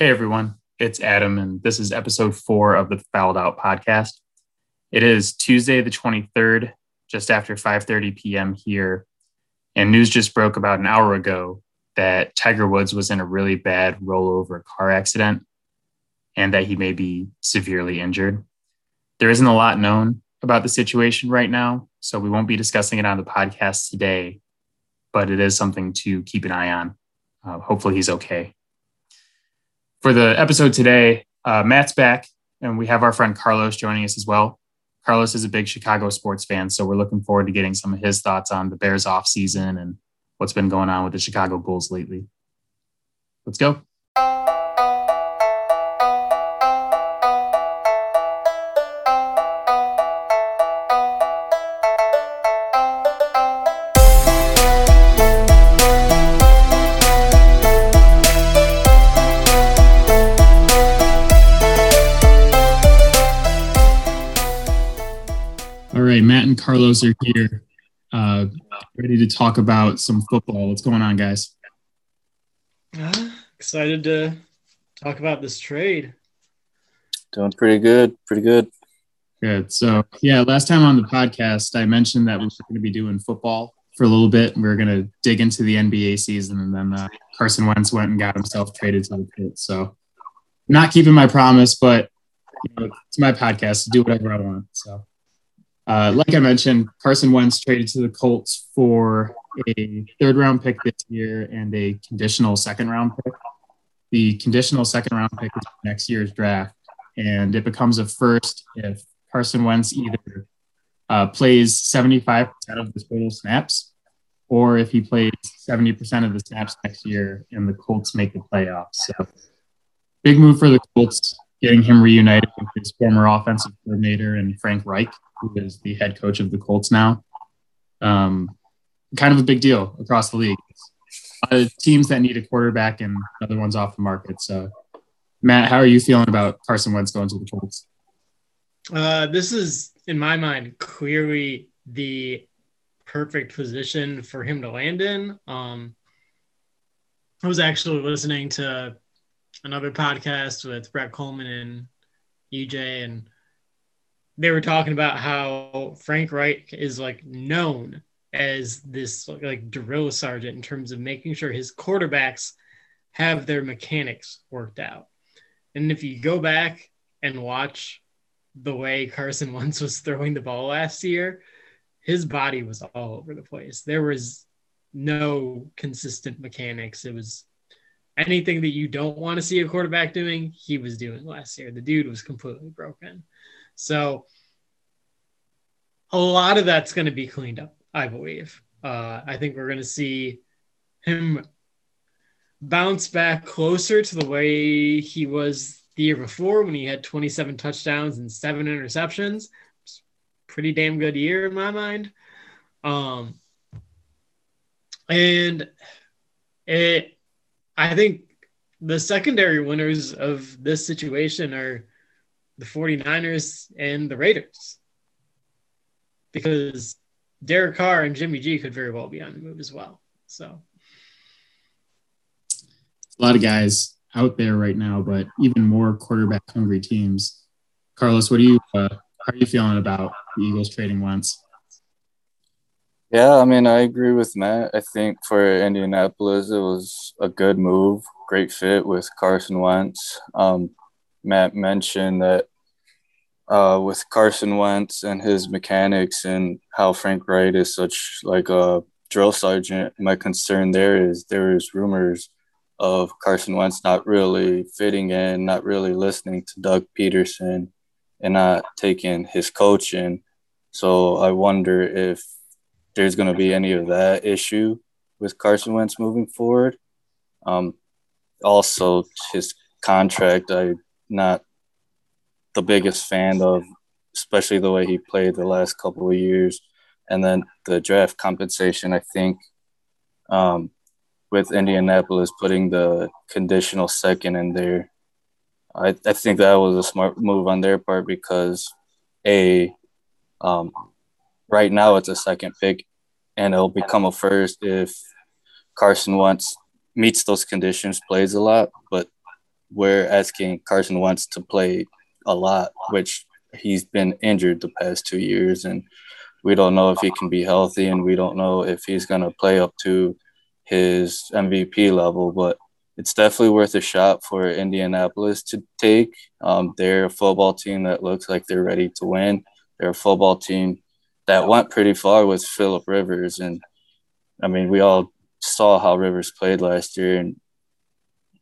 Hey everyone, it's Adam, and this is episode four of the Fouled Out podcast. It is Tuesday the 23rd, just after 5:30 p.m. here, and news just broke about an hour ago that Tiger Woods was in a really bad rollover car accident and that he may be severely injured. There isn't a lot known about the situation right now, so we won't be discussing it on the podcast today, but it is something to keep an eye on. Uh, hopefully, he's okay. For the episode today, uh, Matt's back, and we have our friend Carlos joining us as well. Carlos is a big Chicago sports fan, so we're looking forward to getting some of his thoughts on the Bears offseason and what's been going on with the Chicago Bulls lately. Let's go. Carlos are here, uh, ready to talk about some football. What's going on, guys? Uh, excited to talk about this trade. Doing pretty good. Pretty good. Good. So, yeah, last time on the podcast, I mentioned that we were going to be doing football for a little bit. We were going to dig into the NBA season, and then uh, Carson Wentz went and got himself traded to the pit. So, not keeping my promise, but you know, it's my podcast to do whatever I want. So, uh, like I mentioned, Carson Wentz traded to the Colts for a third round pick this year and a conditional second round pick. The conditional second round pick is next year's draft, and it becomes a first if Carson Wentz either uh, plays 75% of the total snaps or if he plays 70% of the snaps next year and the Colts make the playoffs. So, big move for the Colts, getting him reunited with his former offensive coordinator and Frank Reich who is the head coach of the Colts now. Um, kind of a big deal across the league. Teams that need a quarterback and other ones off the market. So, Matt, how are you feeling about Carson Wentz going to the Colts? Uh, this is, in my mind, clearly the perfect position for him to land in. Um, I was actually listening to another podcast with Brett Kollmann and EJ, and they were talking about how Frank Reich is like known as this like drill sergeant in terms of making sure his quarterbacks have their mechanics worked out. And if you go back and watch the way Carson Wentz was throwing the ball last year, his body was all over the place. There was no consistent mechanics. It was anything that you don't want to see a quarterback doing, he was doing last year. The dude was completely broken. So a lot of that's going to be cleaned up, I believe. Uh, I think we're going to see him bounce back closer to the way he was the year before when he had 27 touchdowns and seven interceptions. Pretty damn good year in my mind. Um, and it, I think the secondary winners of this situation are the 49ers and the Raiders because Derek Carr and Jimmy G could very well be on the move as well. So a lot of guys out there right now, but even more quarterback hungry teams. Carlos, what do you uh, how are you feeling about the Eagles trading Wentz? Yeah, I mean, I agree with Matt. I think for Indianapolis, it was a good move, great fit with Carson Wentz. Um, Matt mentioned that uh, with Carson Wentz and his mechanics and how Frank Reich is such like a drill sergeant. My concern there is there is rumors of Carson Wentz not really fitting in, not really listening to Doug Pederson, and not taking his coaching. So I wonder if there's going to be any of that issue with Carson Wentz moving forward. Um, also, his contract, I'm not the biggest fan of, especially the way he played the last couple of years. And then the draft compensation, I think, um, with Indianapolis putting the conditional second in there, I, I think that was a smart move on their part because, A, um, right now it's a second pick and it'll become a first if Carson Wentz meets those conditions, plays a lot. But we're asking Carson Wentz to play a lot, which he's been injured the past two years, and we don't know if he can be healthy, and we don't know if he's going to play up to his MVP level. But it's definitely worth a shot for Indianapolis to take. Um, they're a football team that looks like they're ready to win. They're a football team that went pretty far with Philip Rivers, and I mean, we all saw how Rivers played last year, and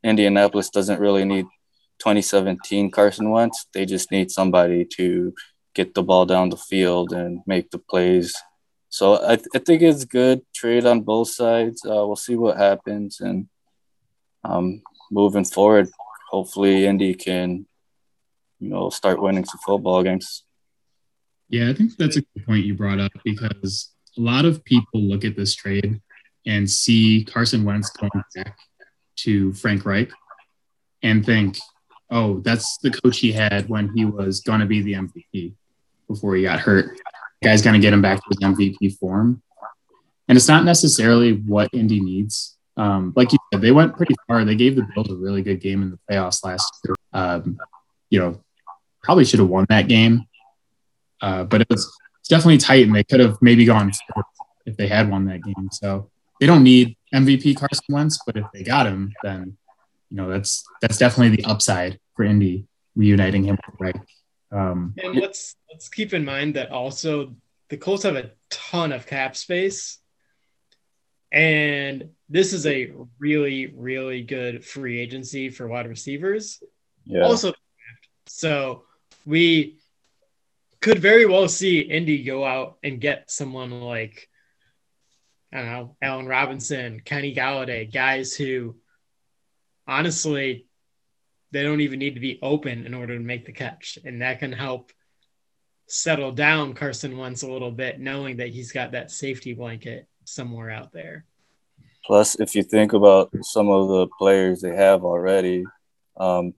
Indianapolis doesn't really need 2017 Carson Wentz. They just need somebody to get the ball down the field and make the plays. So I, th- I think it's good trade on both sides. Uh, we'll see what happens, and um, moving forward, hopefully Indy can, you know, start winning some football games. Yeah, I think that's a good point you brought up because a lot of people look at this trade and see Carson Wentz going back to Frank Reich and think, oh, that's the coach he had when he was going to be the MVP before he got hurt. Guy's going to get him back to his MVP form. And it's not necessarily what Indy needs. Um, like you said, they went pretty far. They gave the Bills a really good game in the playoffs last year. Um, you know, probably should have won that game, uh, but it was definitely tight, and they could have maybe gone if they had won that game. So they don't need MVP Carson Wentz, but if they got him, then you know that's that's definitely the upside for Indy reuniting him right. Um, and let's let's keep in mind that also the Colts have a ton of cap space, and this is a really really good free agency for wide receivers. Yeah. Also, so we could very well see Indy go out and get someone like I don't know, Allen Robinson, Kenny Golladay, guys who honestly they don't even need to be open in order to make the catch. And that can help settle down Carson Wentz a little bit, knowing that he's got that safety blanket somewhere out there. Plus, if you think about some of the players they have already, um,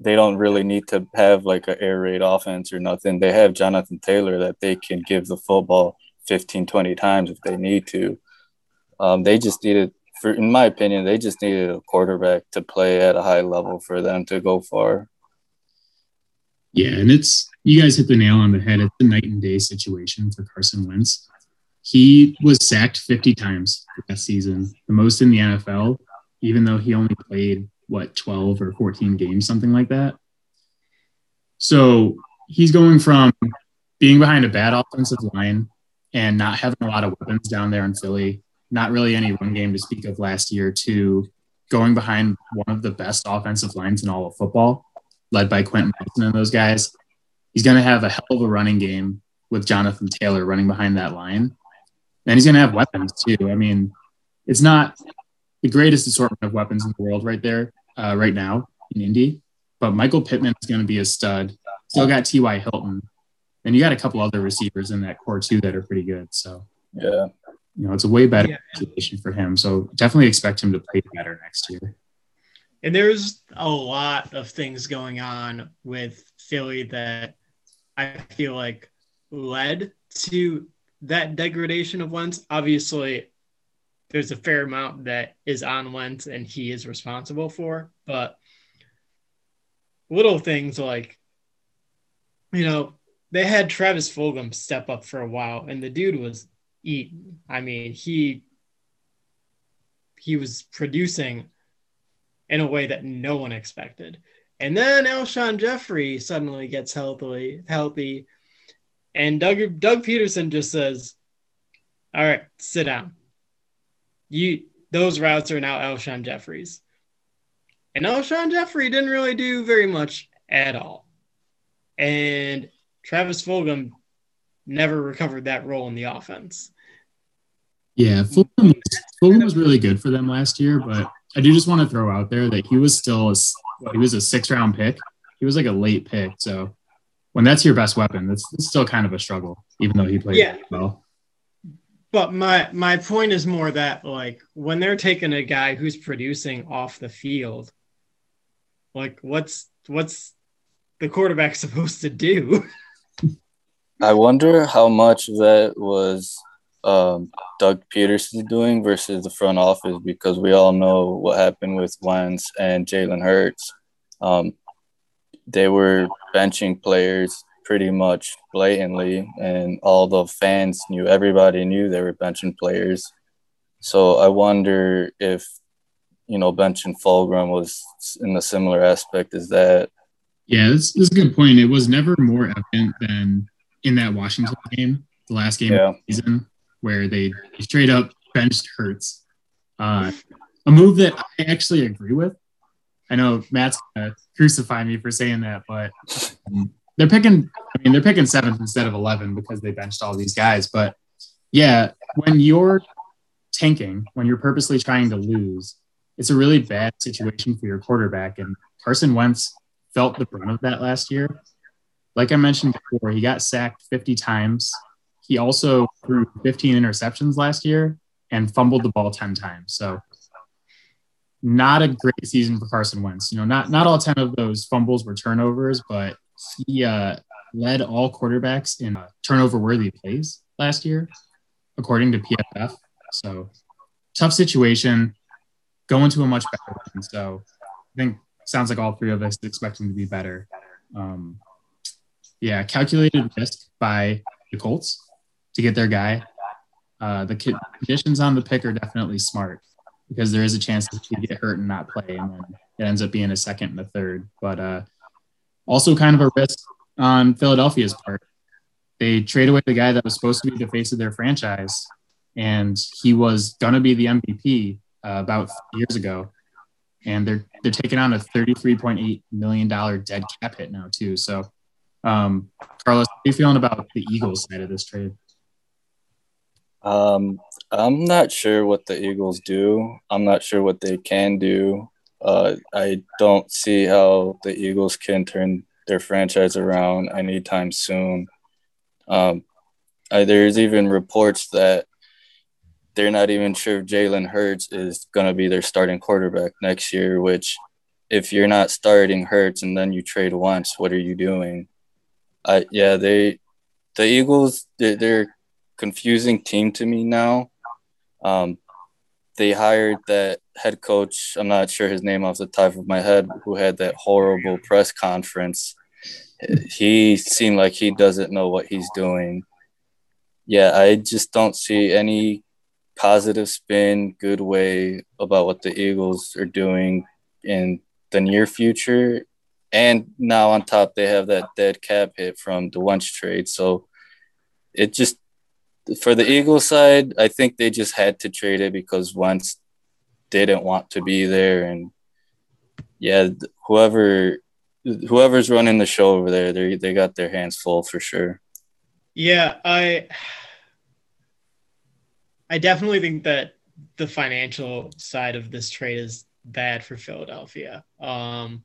they don't really need to have like an air raid offense or nothing. They have Jonathan Taylor that they can give the football 15, 20 times if they need to. Um, they just needed, for in my opinion, they just needed a quarterback to play at a high level for them to go far. Yeah, and it's you guys hit the nail on the head. It's a night and day situation for Carson Wentz. He was sacked 50 times last season, the most in the NFL, even though he only played what 12 or 14 games, something like that. So he's going from being behind a bad offensive line and not having a lot of weapons down there in Philly, not really any run game to speak of last year, to going behind one of the best offensive lines in all of football, led by Quenton Nelson and those guys. He's going to have a hell of a running game with Jonathan Taylor running behind that line. And he's going to have weapons too. I mean, it's not the greatest assortment of weapons in the world right there, uh, right now in Indy. But Michael Pittman is going to be a stud. Still got T.Y. Hilton. And you got a couple other receivers in that core too that are pretty good. So, yeah, you know, it's a way better yeah. situation for him. So, definitely expect him to play better next year. And there's a lot of things going on with Philly that I feel like led to that degradation of Wentz. Obviously, there's a fair amount that is on Wentz and he is responsible for, but little things like, you know, they had Travis Fulgham step up for a while, and the dude was eating. I mean, he he was producing in a way that no one expected. And then Alshon Jeffery suddenly gets healthily healthy, and Doug Doug Pederson just says, "All right, sit down you those routes are now Alshon Jeffery's. And Alshon Jeffery didn't really do very much at all. And Travis Fulgham never recovered that role in the offense. Yeah, Fulgham, Fulgham was really good for them last year, but I do just want to throw out there that he was still a, he was a six round pick. He was like a late pick. So when that's your best weapon, that's, that's still kind of a struggle, even though he played yeah. well. But my my point is more that like when they're taking a guy who's producing off the field, like what's what's the quarterback supposed to do? I wonder how much that was um, Doug Pederson is doing versus the front office because we all know what happened with Wentz and Jalen Hurts. Um, they were benching players pretty much blatantly, and all the fans knew, everybody knew they were benching players. So I wonder if, you know, benching Fulgham was in a similar aspect as that. Yeah, this, this is a good point. It was never more evident than in that Washington game, the last game yeah. of the season, where they straight up benched Hurts. Uh, a move that I actually agree with. I know Matt's gonna crucify me for saying that, but um, they're picking. I mean, they're picking seventh instead of eleven because they benched all these guys. But yeah, when you're tanking, when you're purposely trying to lose, it's a really bad situation for your quarterback. And Carson Wentz felt the brunt of that last year. Like I mentioned before, he got sacked 50 times. He also threw 15 interceptions last year and fumbled the ball 10 times. So not a great season for Carson Wentz. You know, not not all 10 of those fumbles were turnovers, but he uh, led all quarterbacks in uh, turnover worthy plays last year, according to PFF. So tough situation, going to a much better one. So I think sounds like all three of us expect him to be better. Um, yeah, calculated risk by the Colts to get their guy. Uh, the conditions on the pick are definitely smart because there is a chance that he get hurt and not play, and then it ends up being a second and a third. But uh, also kind of a risk on Philadelphia's part. They trade away the guy that was supposed to be the face of their franchise and he was going to be the MVP uh, about years ago. And they're they're taking on a thirty-three point eight million dollar dead cap hit now too. So, um, Carlos, how are you feeling about the Eagles side of this trade? Um, I'm not sure what the Eagles do. I'm not sure what they can do. Uh, I don't see how the Eagles can turn their franchise around anytime soon. Um, I, there's even reports that they're not even sure if Jalen Hurts is going to be their starting quarterback next year, which if you're not starting Hurts and then you trade Wentz, what are you doing? I yeah, they the Eagles they're, they're confusing team to me now. Um, they hired that head coach. I'm not sure his name off the top of my head, who had that horrible press conference. He seemed like he doesn't know what he's doing. Yeah, I just don't see any positive spin, good way about what the Eagles are doing in the near future. And now on top, they have that dead cap hit from the Wentz trade. So it just, for the Eagles side, I think they just had to trade it because Wentz didn't want to be there. And yeah, whoever whoever's running the show over there, they they got their hands full for sure. Yeah, I I definitely think that the financial side of this trade is bad for Philadelphia. Um,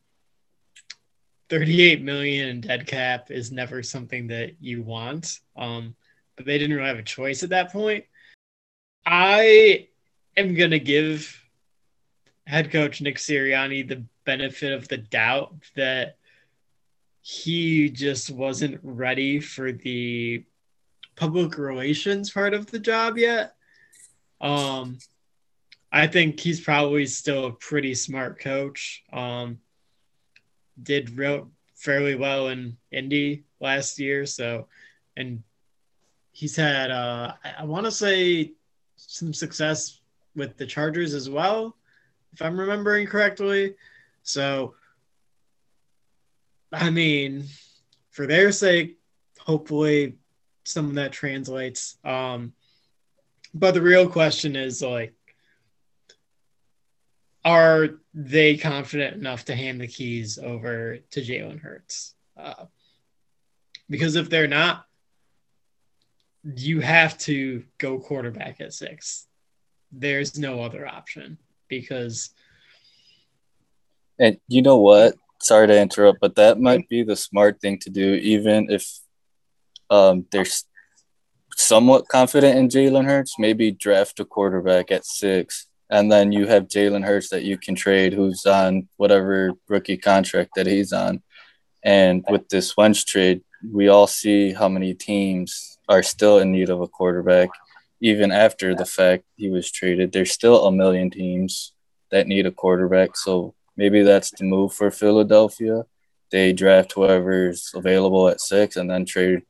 38 million in dead cap is never something that you want. Um, but they didn't really have a choice at that point. I am going to give head coach Nick Sirianni the benefit of the doubt that he just wasn't ready for the public relations part of the job yet. Um, I think he's probably still a pretty smart coach. Um, did real fairly well in Indy last year, so and he's had uh, I, I want to say some success with the Chargers as well, if I'm remembering correctly. So, I mean, for their sake, hopefully some of that translates. Um, but the real question is like, are they confident enough to hand the keys over to Jalen Hurts? Uh, because if they're not, you have to go quarterback at six. There's no other option because. And you know what? Sorry to interrupt, but that might be the smart thing to do, even if um, there's somewhat confident in Jalen Hurts, maybe draft a quarterback at six, and then you have Jalen Hurts that you can trade, who's on whatever rookie contract that he's on. And with this Wentz trade, we all see how many teams are still in need of a quarterback. Even after the fact he was traded, there's still a million teams that need a quarterback. So maybe that's the move for Philadelphia. They draft whoever's available at six and then trade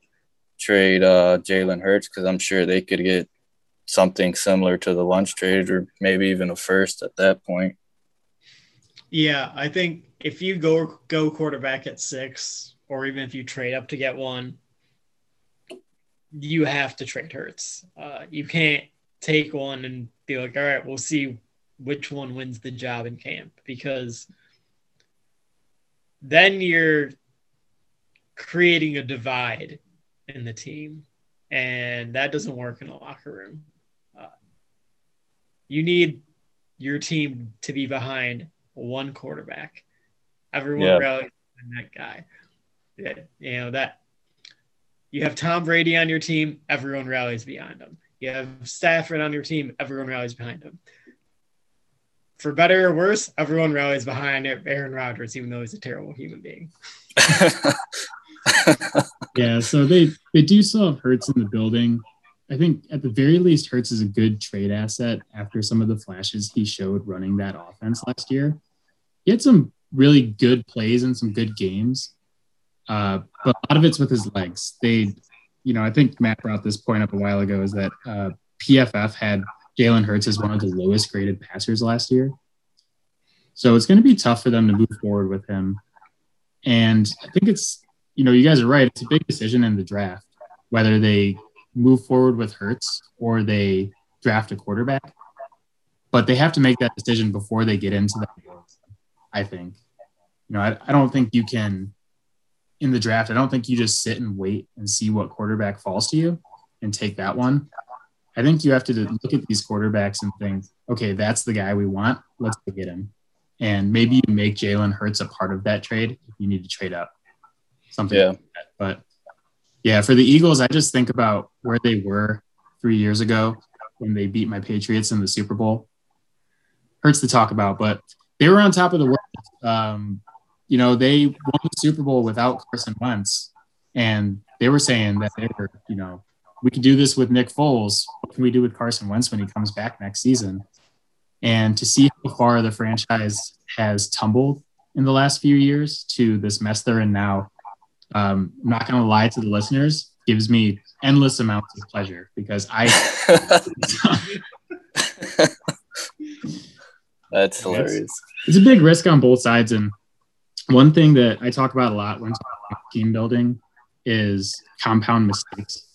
trade uh, Jalen Hurts because I'm sure they could get something similar to the lunch trade or maybe even a first at that point. Yeah, I think if you go go quarterback at six, or even if you trade up to get one, you have to trade Hurts. Uh, you can't take one and be like, all right, we'll see which one wins the job in camp because then you're creating a divide in the team, and that doesn't work in a locker room. Uh, you need your team to be behind one quarterback. Everyone yeah. rallies that guy. Yeah, you know that you have Tom Brady on your team, everyone rallies behind him. You have Stafford on your team, everyone rallies behind him. For better or worse, everyone rallies behind Aaron Rodgers, even though he's a terrible human being. yeah, so they they do still have Hurts in the building. I think at the very least, Hurts is a good trade asset after some of the flashes he showed running that offense last year. He had some really good plays and some good games, uh, but a lot of it's with his legs. They, you know, I think Matt brought this point up a while ago is that uh, PFF had Jalen Hurts as one of the lowest graded passers last year. So it's going to be tough for them to move forward with him. And I think it's, you know, you guys are right. It's a big decision in the draft whether they move forward with Hurts or they draft a quarterback. But they have to make that decision before they get into that. I think. You know, I, I don't think you can in the draft. I don't think you just sit and wait and see what quarterback falls to you and take that one. I think you have to look at these quarterbacks and think, okay, that's the guy we want. Let's go get him. And maybe you make Jalen Hurts a part of that trade if you need to trade up. Something yeah. like that. But yeah, for the Eagles, I just think about where they were three years ago when they beat my Patriots in the Super Bowl. Hurts to talk about, but they were on top of the world. Um, you know, they won the Super Bowl without Carson Wentz, and they were saying that they were, you know, we could do this with Nick Foles. What can we do with Carson Wentz when he comes back next season? And to see how far the franchise has tumbled in the last few years to this mess they're in now, um, I'm not going to lie to the listeners, gives me endless amounts of pleasure because I. That's hilarious. It's, it's, a big risk on both sides. And one thing that I talk about a lot when team building is compound mistakes.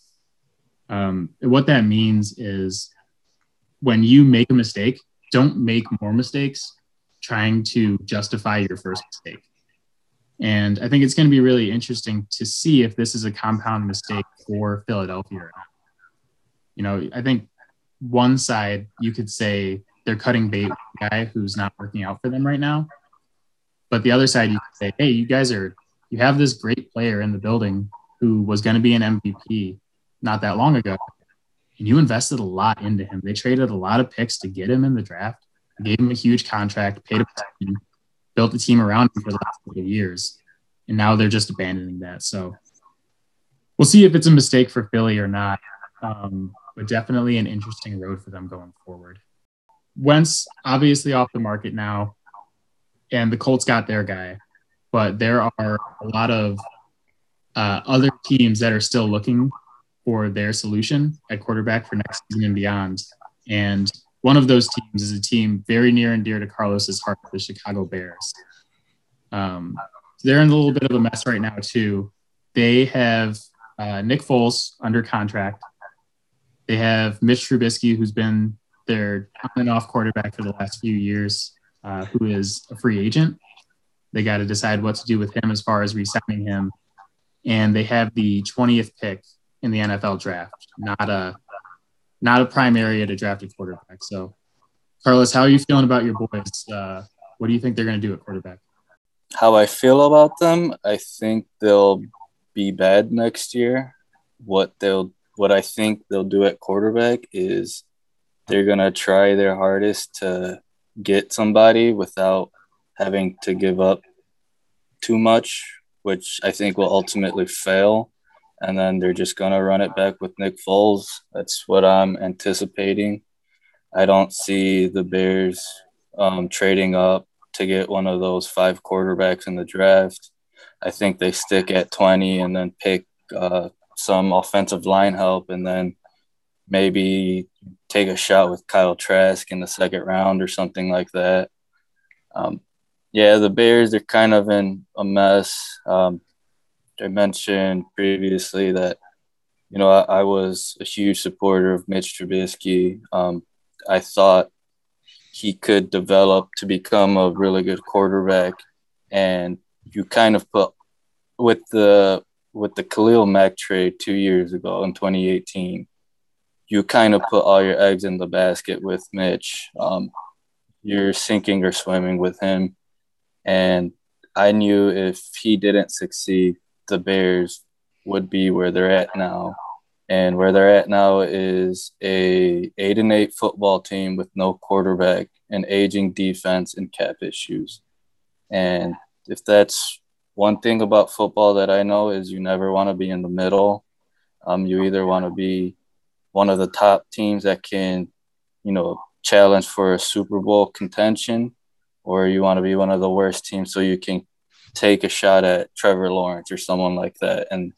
Um, what that means is when you make a mistake, don't make more mistakes trying to justify your first mistake. And I think it's going to be really interesting to see if this is a compound mistake for Philadelphia. You know, I think one side you could say they're cutting bait guy who's not working out for them right now. But the other side, you could say, hey, you guys are, you have this great player in the building who was going to be an MVP not that long ago. And you invested a lot into him. They traded a lot of picks to get him in the draft, gave him a huge contract, paid him, built the team around him for the last couple of years. And now they're just abandoning that. So we'll see if it's a mistake for Philly or not. Um, but definitely an interesting road for them going forward. Wentz obviously off the market now, and the Colts got their guy, but there are a lot of uh, other teams that are still looking for their solution at quarterback for next season and beyond. And one of those teams is a team very near and dear to Carlos's heart, the Chicago Bears. Um, they're in a little bit of a mess right now too. They have uh, Nick Foles under contract. They have Mitch Trubisky, who's been their on and off quarterback for the last few years, uh, who is a free agent. They got to decide what to do with him as far as re-signing him. And they have the 20th pick in the NFL draft, not a not a prime area to draft a quarterback. So, Carlos, how are you feeling about your boys? Uh, what do you think they're going to do at quarterback? How I feel about them, I think they'll be bad next year. What they'll what I think they'll do at quarterback is they're going to try their hardest to get somebody without having to give up too much, which I think will ultimately fail. and then they're just going to run it back with Nick Foles. That's what I'm anticipating. I don't see the Bears um, trading up to get one of those five quarterbacks in the draft. I think they stick at 20 and then pick uh, some offensive line help and then maybe take a shot with Kyle Trask in the second round or something like that. Um, yeah, the Bears, they're kind of in a mess. Um, I mentioned previously that, you know, I, I, was a huge supporter of Mitch Trubisky. Um, I thought he could develop to become a really good quarterback. And you kind of put with the with the Khalil Mack trade two years ago in 2018, you kind of put all your eggs in the basket with Mitch. Um, you're sinking or swimming with him. And I knew if he didn't succeed, the Bears would be where they're at now. And where they're at now is a eight and eight football team with no quarterback, an aging defense, and cap issues. And if that's one thing about football that I know is you never want to be in the middle. Um, you either want to be one of the top teams that can, you know, challenge for a Super Bowl contention, or you want to be one of the worst teams so you can take a shot at Trevor Lawrence or someone like that. And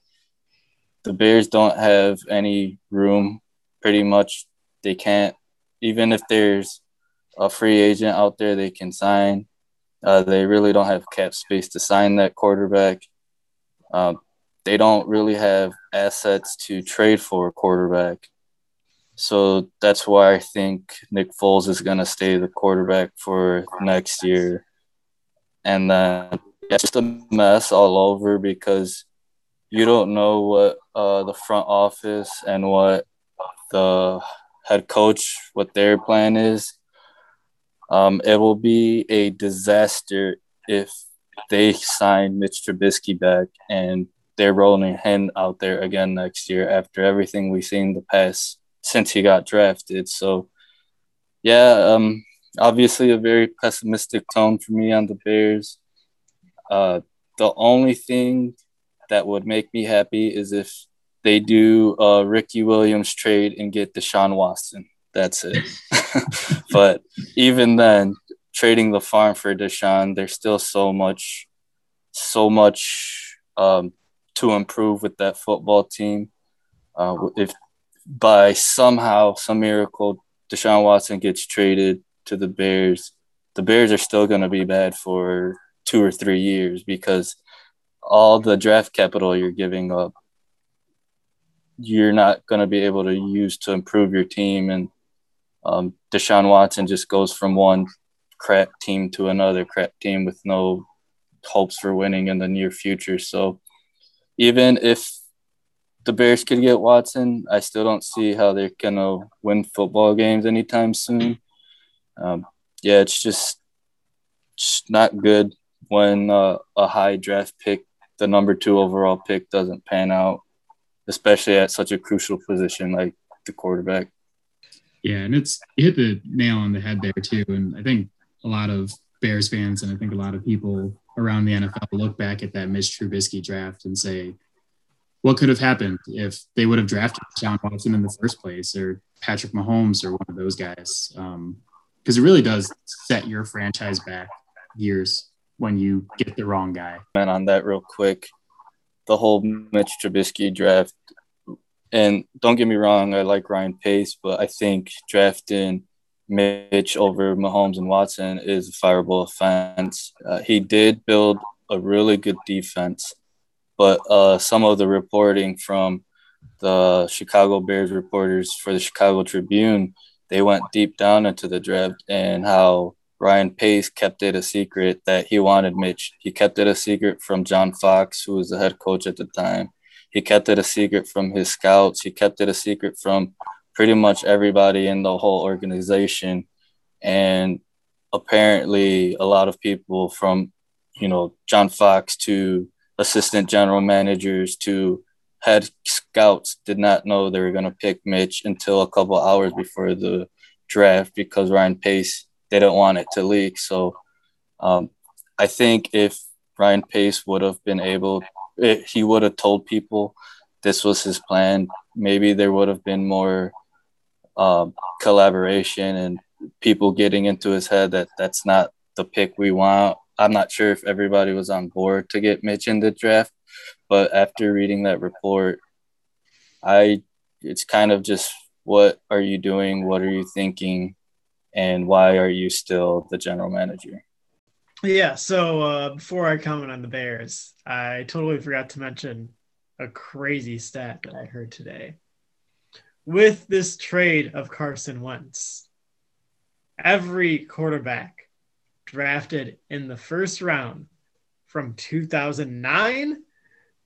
the Bears don't have any room. Pretty much, they can't. Even if there's a free agent out there, they can sign. Uh, they really don't have cap space to sign that quarterback. Um, they don't really have assets to trade for a quarterback. So that's why I think Nick Foles is going to stay the quarterback for next year. And then it's just a mess all over because you don't know what uh, the front office and what the head coach what their plan is. Um, it will be a disaster if they sign Mitch Trubisky back and they're rolling him out there again next year after everything we've seen the past since he got drafted. So, yeah, um, obviously a very pessimistic tone for me on the Bears. Uh, the only thing that would make me happy is if they do a Ricky Williams trade and get Deshaun Watson. That's it. but even then, trading the farm for Deshaun, there's still so much, so much um, to improve with that football team. Uh, if by somehow, some miracle, Deshaun Watson gets traded to the Bears, the Bears are still going to be bad for two or three years because all the draft capital you're giving up, you're not going to be able to use to improve your team. And um, Deshaun Watson just goes from one crap team to another crap team with no hopes for winning in the near future. So even if the Bears could get Watson, I still don't see how they're to win football games anytime soon. Um, yeah, it's just, just not good when uh, a high draft pick, the number two overall pick, doesn't pan out, especially at such a crucial position like the quarterback. Yeah, and it's you hit the nail on the head there too. And I think a lot of Bears fans and I think a lot of people around the NFL look back at that Mitch Trubisky draft and say, what could have happened if they would have drafted John Watson in the first place or Patrick Mahomes or one of those guys? Because um, it really does set your franchise back years when you get the wrong guy. And on that, real quick, the whole Mitch Trubisky draft. And don't get me wrong, I like Ryan Pace, but I think drafting Mitch over Mahomes and Watson is a fireable offense. Uh, he did build a really good defense, but uh, some of the reporting from the Chicago Bears reporters for the Chicago Tribune, they went deep down into the draft and how Ryan Pace kept it a secret that he wanted Mitch. He kept it a secret from John Fox, who was the head coach at the time. He kept it a secret from his scouts. He kept it a secret from pretty much everybody in the whole organization. And apparently, a lot of people from, you know, John Fox to assistant general managers to head scouts did not know they were going to pick Mitch until a couple hours before the draft because Ryan Pace they don't want it to leak. So um, I think if Ryan Pace would have been able, he would have told people this was his plan, maybe there would have been more um, collaboration and people getting into his head that that's not the pick we want. I'm not sure if everybody was on board to get Mitch in the draft, but after reading that report, I it's kind of just what are you doing? What are you thinking? And why are you still the general manager? Yeah. So uh, before I comment on the Bears, I totally forgot to mention a crazy stat that I heard today. With this trade of Carson Wentz, every quarterback drafted in the first round from 2009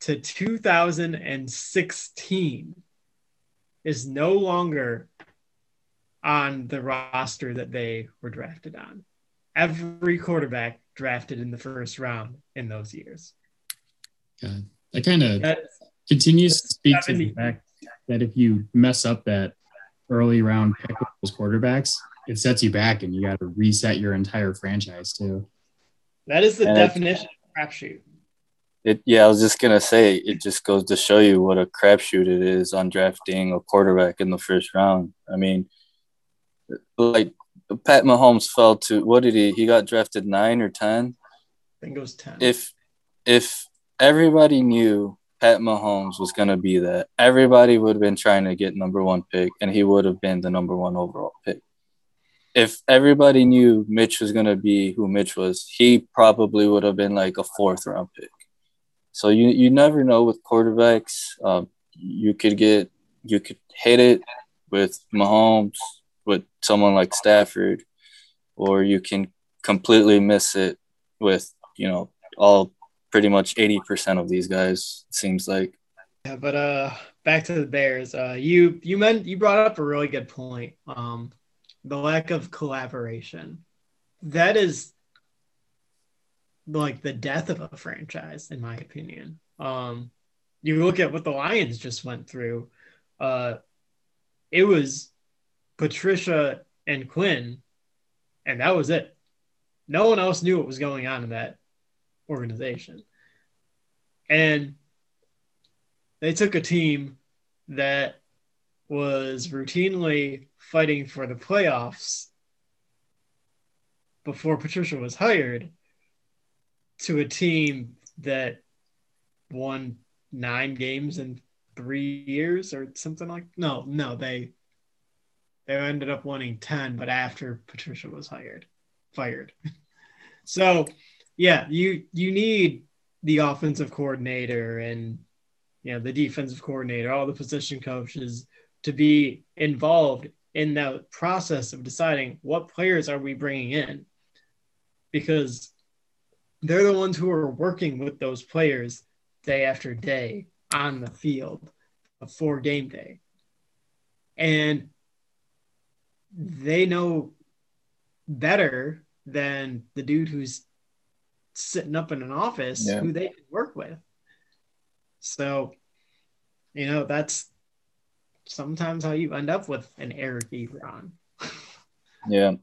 to 2016 is no longer on the roster that they were drafted on. Every quarterback drafted in the first round in those years. God, that kind of continues to speak to the fact that if you mess up that early round pick with those quarterbacks, it sets you back and you got to reset your entire franchise too. That is the and definition of crapshoot. It, yeah, I was just gonna say it just goes to show you what a crapshoot it is on drafting a quarterback in the first round. I mean, like Pat Mahomes fell to what did he? He got drafted nine or ten. I think it was ten. If if everybody knew Pat Mahomes was gonna be that, everybody would have been trying to get number one pick, and he would have been the number one overall pick. If everybody knew Mitch was gonna be who Mitch was, he probably would have been like a fourth round pick. So you you never know with quarterbacks. Um, you could get you could hit it with Mahomes, with someone like Stafford, or you can completely miss it with you know all pretty much eighty percent of these guys. Seems like. Yeah, but uh, back to the Bears. Uh, you you meant you brought up a really good point. Um, the lack of collaboration. That is like the death of a franchise, in my opinion. Um, you look at what the Lions just went through. Uh, it was Patricia and Quinn, and that was it. No one else knew what was going on in that organization. And they took a team that was routinely fighting for the playoffs before Patricia was hired to a team that won nine games in three years or something like no no they they ended up winning 10 but after patricia was hired fired. So yeah you you need the offensive coordinator and you know the defensive coordinator all the position coaches to be involved in that process of deciding what players are we bringing in because they're the ones who are working with those players day after day on the field before game day. And they know better than the dude who's sitting up in an office yeah. who they can work with. So, you know, that's sometimes how you end up with an Eric Ebron. Yeah,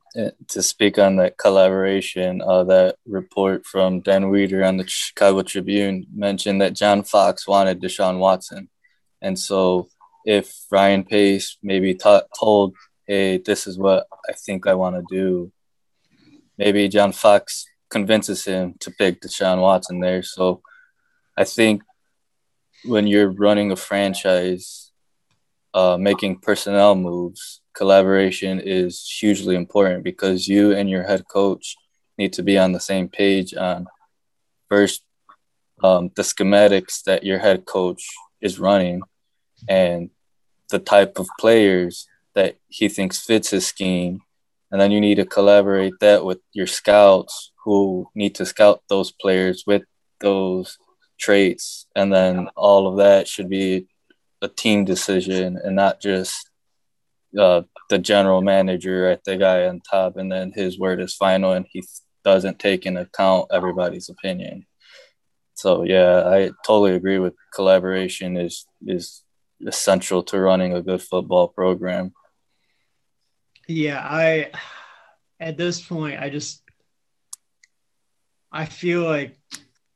to speak on that collaboration, uh, that report from Dan Wiederer on the Chicago Tribune mentioned that John Fox wanted Deshaun Watson. And so if Ryan Pace maybe t- told, hey, this is what I think I want to do, maybe John Fox convinces him to pick Deshaun Watson there. So I think when you're running a franchise, uh, making personnel moves, collaboration is hugely important because you and your head coach need to be on the same page on first um, the schematics that your head coach is running and the type of players that he thinks fits his scheme. And then you need to collaborate that with your scouts who need to scout those players with those traits. And then all of that should be a team decision and not just uh, the general manager at the guy on top, and then his word is final, and he doesn't take into account everybody's opinion. So yeah, I totally agree with collaboration is is essential to running a good football program. Yeah, I at this point I just I feel like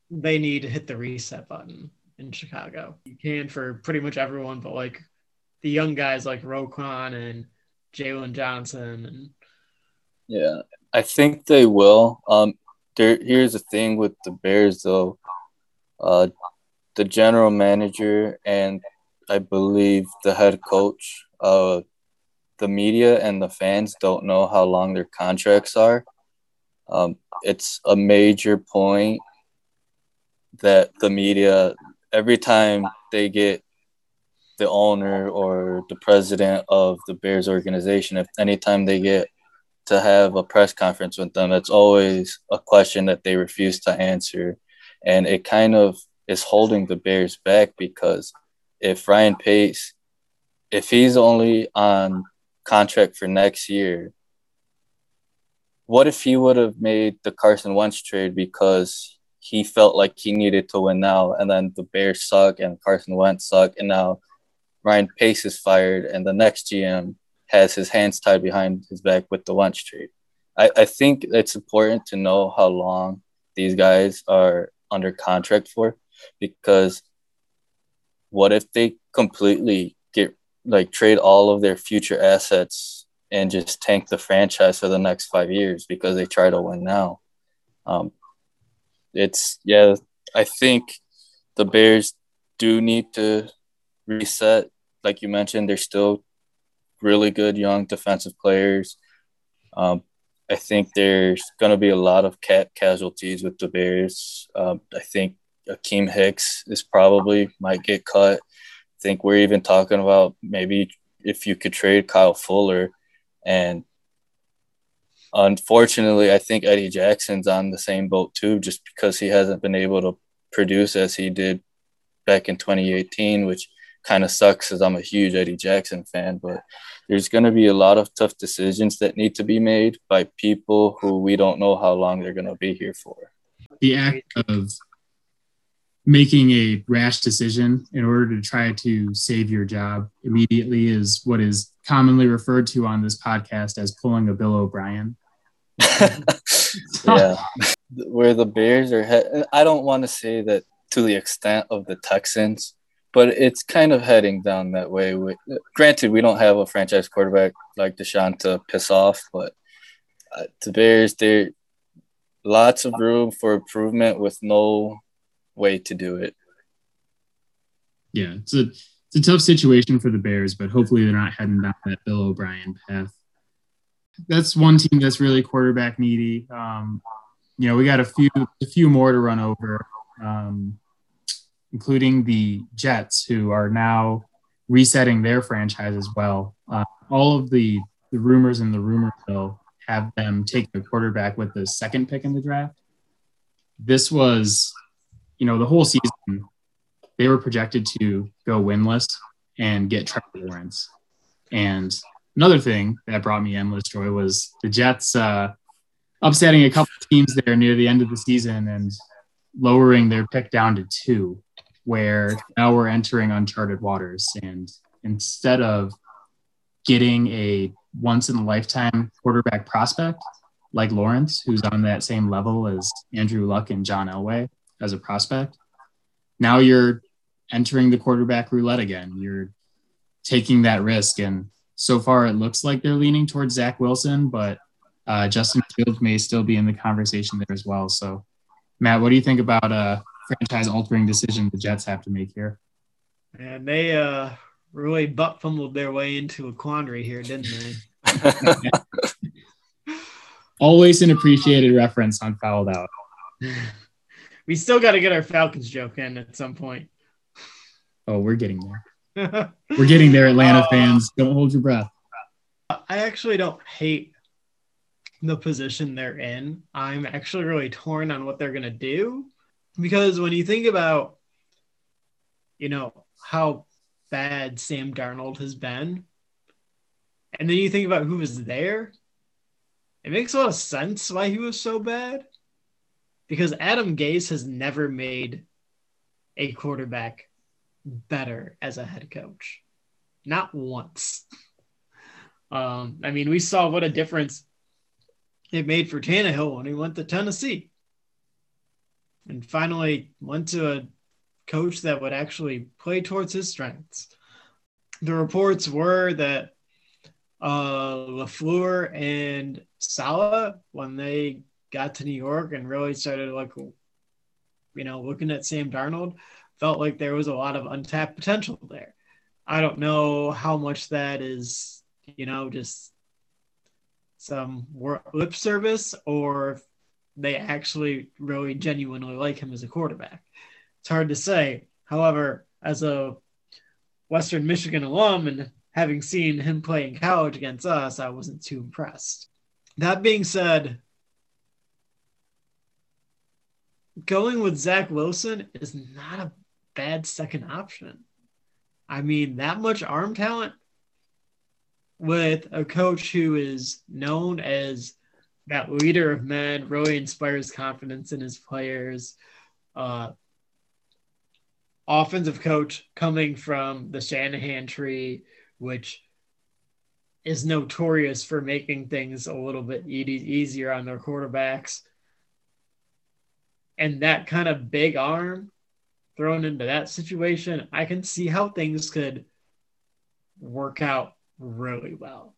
they need to hit the reset button in Chicago. You can for pretty much everyone, but like the young guys like Roquan and Jaylon Johnson and yeah, I think they will. Um, there here's the thing with the Bears though. Uh, the general manager and I believe the head coach, uh, the media and the fans don't know how long their contracts are. Um, it's a major point that the media, every time they get the owner or the president of the Bears organization, if anytime they get to have a press conference with them, it's always a question that they refuse to answer. And it kind of is holding the Bears back because if Ryan Pace, if he's only on contract for next year, what if he would have made the Carson Wentz trade because he felt like he needed to win now, and then the Bears suck and Carson Wentz suck, and now Ryan Pace is fired, and the next GM has his hands tied behind his back with the Wentz trade. I, I think it's important to know how long these guys are under contract for because what if they completely get like trade all of their future assets and just tank the franchise for the next five years because they try to win now. Um, it's yeah, I think the Bears do need to reset. Like you mentioned, they're still really good young defensive players. Um, I think there's going to be a lot of cat casualties with the Bears. Um, I think Akiem Hicks is probably might get cut. I think we're even talking about maybe if you could trade Kyle Fuller and unfortunately, I think Eddie Jackson's on the same boat too, just because he hasn't been able to produce as he did back in 2018, which kind of sucks as I'm a huge Eddie Jackson fan. But there's going to be a lot of tough decisions that need to be made by people who we don't know how long they're going to be here for. The act of making a rash decision in order to try to save your job immediately is what is commonly referred to on this podcast as pulling a Bill O'Brien. yeah, where the Bears are. He- I don't want to say that to the extent of the Texans, but it's kind of heading down that way. With, granted, we don't have a franchise quarterback like Deshaun to piss off, but uh, the Bears, there lots of room for improvement with no way to do it. Yeah, it's a it's a tough situation for the Bears, but hopefully they're not heading down that Bill O'Brien path. That's one team that's really quarterback needy. Um, you know, we got a few a few more to run over, um, including the Jets, who are now resetting their franchise as well. Uh, all of the the rumors in the rumor mill have them take a quarterback with the second pick in the draft. This was you know, the whole season, they were projected to go winless and get Trevor Lawrence. And another thing that brought me endless joy was the Jets uh, upsetting a couple teams there near the end of the season and lowering their pick down to two, where now we're entering uncharted waters. And instead of getting a once in a lifetime quarterback prospect like Lawrence, who's on that same level as Andrew Luck and John Elway, as a prospect. Now you're entering the quarterback roulette again. You're taking that risk. And so far, it looks like they're leaning towards Zach Wilson, but uh, Justin Fields may still be in the conversation there as well. So, Matt, what do you think about a franchise altering decision the Jets have to make here? And they uh, really butt fumbled their way into a quandary here, didn't they? Always an appreciated reference on fouled out. we still got to get our Falcons joke in at some point. Oh, we're getting there. we're getting there, Atlanta uh, fans. Don't hold your breath. I actually don't hate the position they're in. I'm actually really torn on what they're going to do because when you think about, you know, how bad Sam Darnold has been, and then you think about who was there, it makes a lot of sense why he was so bad because Adam Gase has never made a quarterback better as a head coach. Not once. Um, I mean, we saw what a difference it made for Tannehill when he went to Tennessee and finally went to a coach that would actually play towards his strengths. The reports were that uh, LaFleur and Saleh, when they got to New York and really started like, you know, looking at Sam Darnold, felt like there was a lot of untapped potential there. I don't know how much that is, you know, just some lip service or they actually really genuinely like him as a quarterback. It's hard to say. However, as a Western Michigan alum and having seen him play in college against us, I wasn't too impressed. That being said, going with Zach Wilson is not a bad second option. I mean, that much arm talent with a coach who is known as that leader of men, really inspires confidence in his players. Uh, offensive coach coming from the Shanahan tree, which is notorious for making things a little bit easier on their quarterbacks. And that kind of big arm thrown into that situation, I can see how things could work out really well.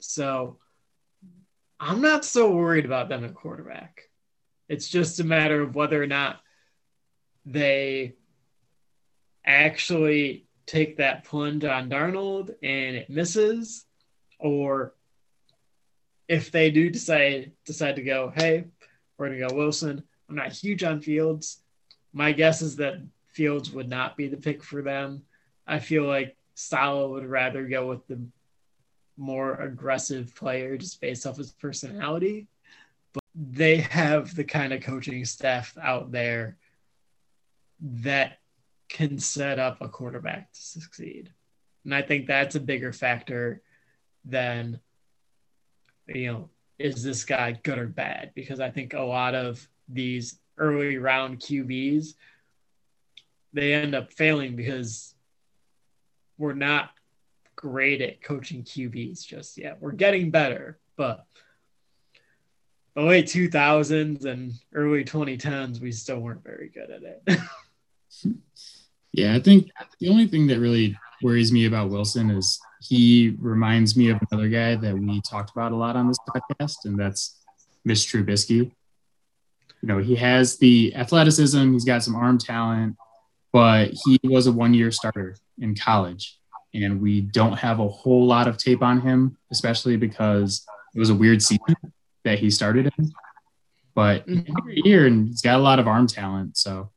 So I'm not so worried about them at quarterback. It's just a matter of whether or not they actually take that plunge on Darnold and it misses, or if they do decide decide to go, hey, we're gonna go Wilson. I'm not huge on Fields. My guess is that Fields would not be the pick for them. I feel like Saleh would rather go with the more aggressive player just based off his personality. But they have the kind of coaching staff out there that can set up a quarterback to succeed. And I think that's a bigger factor than, you know, is this guy good or bad? Because I think a lot of these early round QBs, they end up failing because we're not great at coaching QBs just yet. We're getting better, but the late 2000s and early 2010s, we still weren't very good at it. yeah, I think the only thing that really worries me about Wilson is he reminds me of another guy that we talked about a lot on this podcast, and that's Mitch Trubisky. You know, he has the athleticism, he's got some arm talent, but he was a one year starter in college and we don't have a whole lot of tape on him, especially because it was a weird season that he started in. But mm-hmm. every year, and he's got a lot of arm talent, so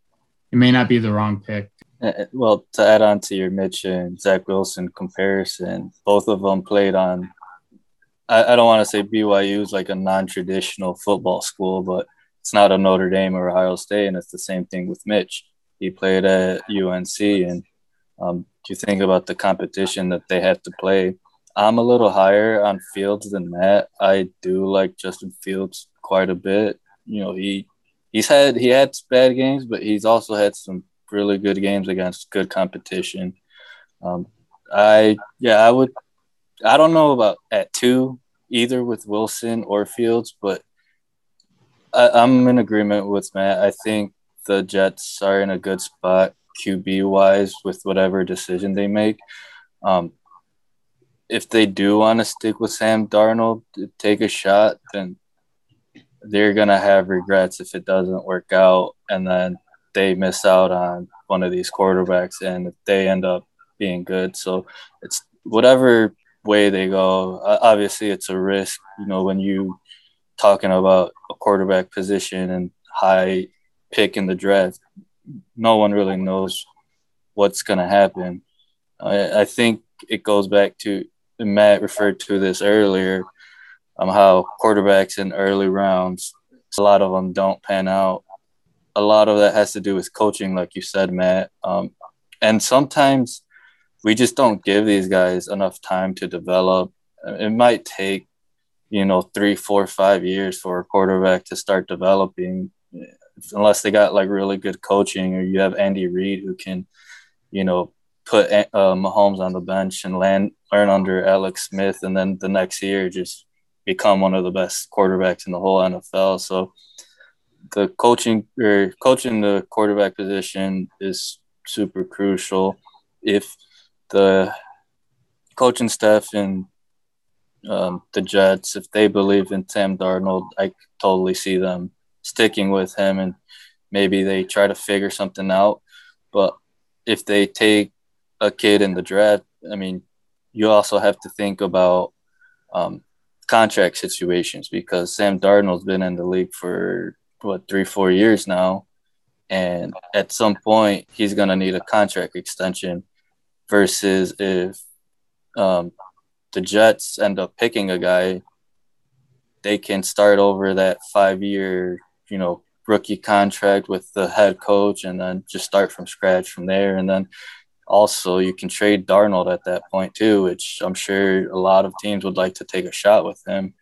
it may not be the wrong pick. Uh, uh, well, to add on to your Mitch and Zach Wilson comparison, both of them played on. I, I don't want to say BYU is like a non-traditional football school, but it's not a Notre Dame or Ohio State, and it's the same thing with Mitch. He played at UNC, and um, you think about the competition that they have to play, I'm a little higher on Fields than that. I do like Justin Fields quite a bit. You know, he he's had he had bad games, but he's also had some really good games against good competition. Um, I yeah, I would. I don't know about at two either with Wilson or Fields, but I, I'm in agreement with Matt. I think the Jets are in a good spot QB wise with whatever decision they make. Um, if they do want to stick with Sam Darnold, take a shot, then they're gonna have regrets if it doesn't work out, and then they miss out on one of these quarterbacks, and they end up being good. So it's whatever way they go. Obviously, it's a risk. You know, when you talking about a quarterback position and high pick in the draft, no one really knows what's going to happen. I, I, think it goes back to Matt referred to this earlier, um, how quarterbacks in early rounds, a lot of them don't pan out. A lot of that has to do with coaching, like you said, Matt. Um, and sometimes we just don't give these guys enough time to develop. It might take, you know, three, four, five years for a quarterback to start developing unless they got like really good coaching or you have Andy Reid who can, you know, put uh, Mahomes on the bench and land, learn under Alex Smith, and then the next year just become one of the best quarterbacks in the whole NFL. So the coaching or coaching the quarterback position is super crucial. If the coaching staff and um, the Jets, if they believe in Sam Darnold, I totally see them sticking with him and maybe they try to figure something out. But if they take a kid in the draft, I mean, you also have to think about um, contract situations because Sam Darnold's been in the league for what three, four years now, and at some point he's gonna need a contract extension. Versus if um, the Jets end up picking a guy, they can start over that five year, you know, rookie contract with the head coach and then just start from scratch from there. And then also you can trade Darnold at that point too, which I'm sure a lot of teams would like to take a shot with him.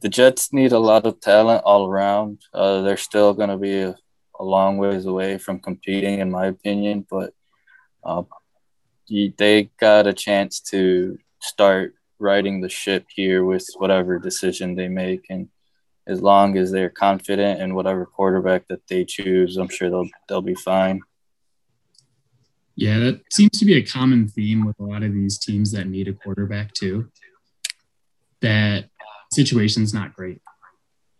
The Jets need a lot of talent all around. Uh, they're still going to be a, a, long ways away from competing, in my opinion, but uh, they got a chance to start riding the ship here with whatever decision they make. And as long as they're confident in whatever quarterback that they choose, I'm sure they'll they'll be fine. Yeah, that seems to be a common theme with a lot of these teams that need a quarterback too. That situation's not great.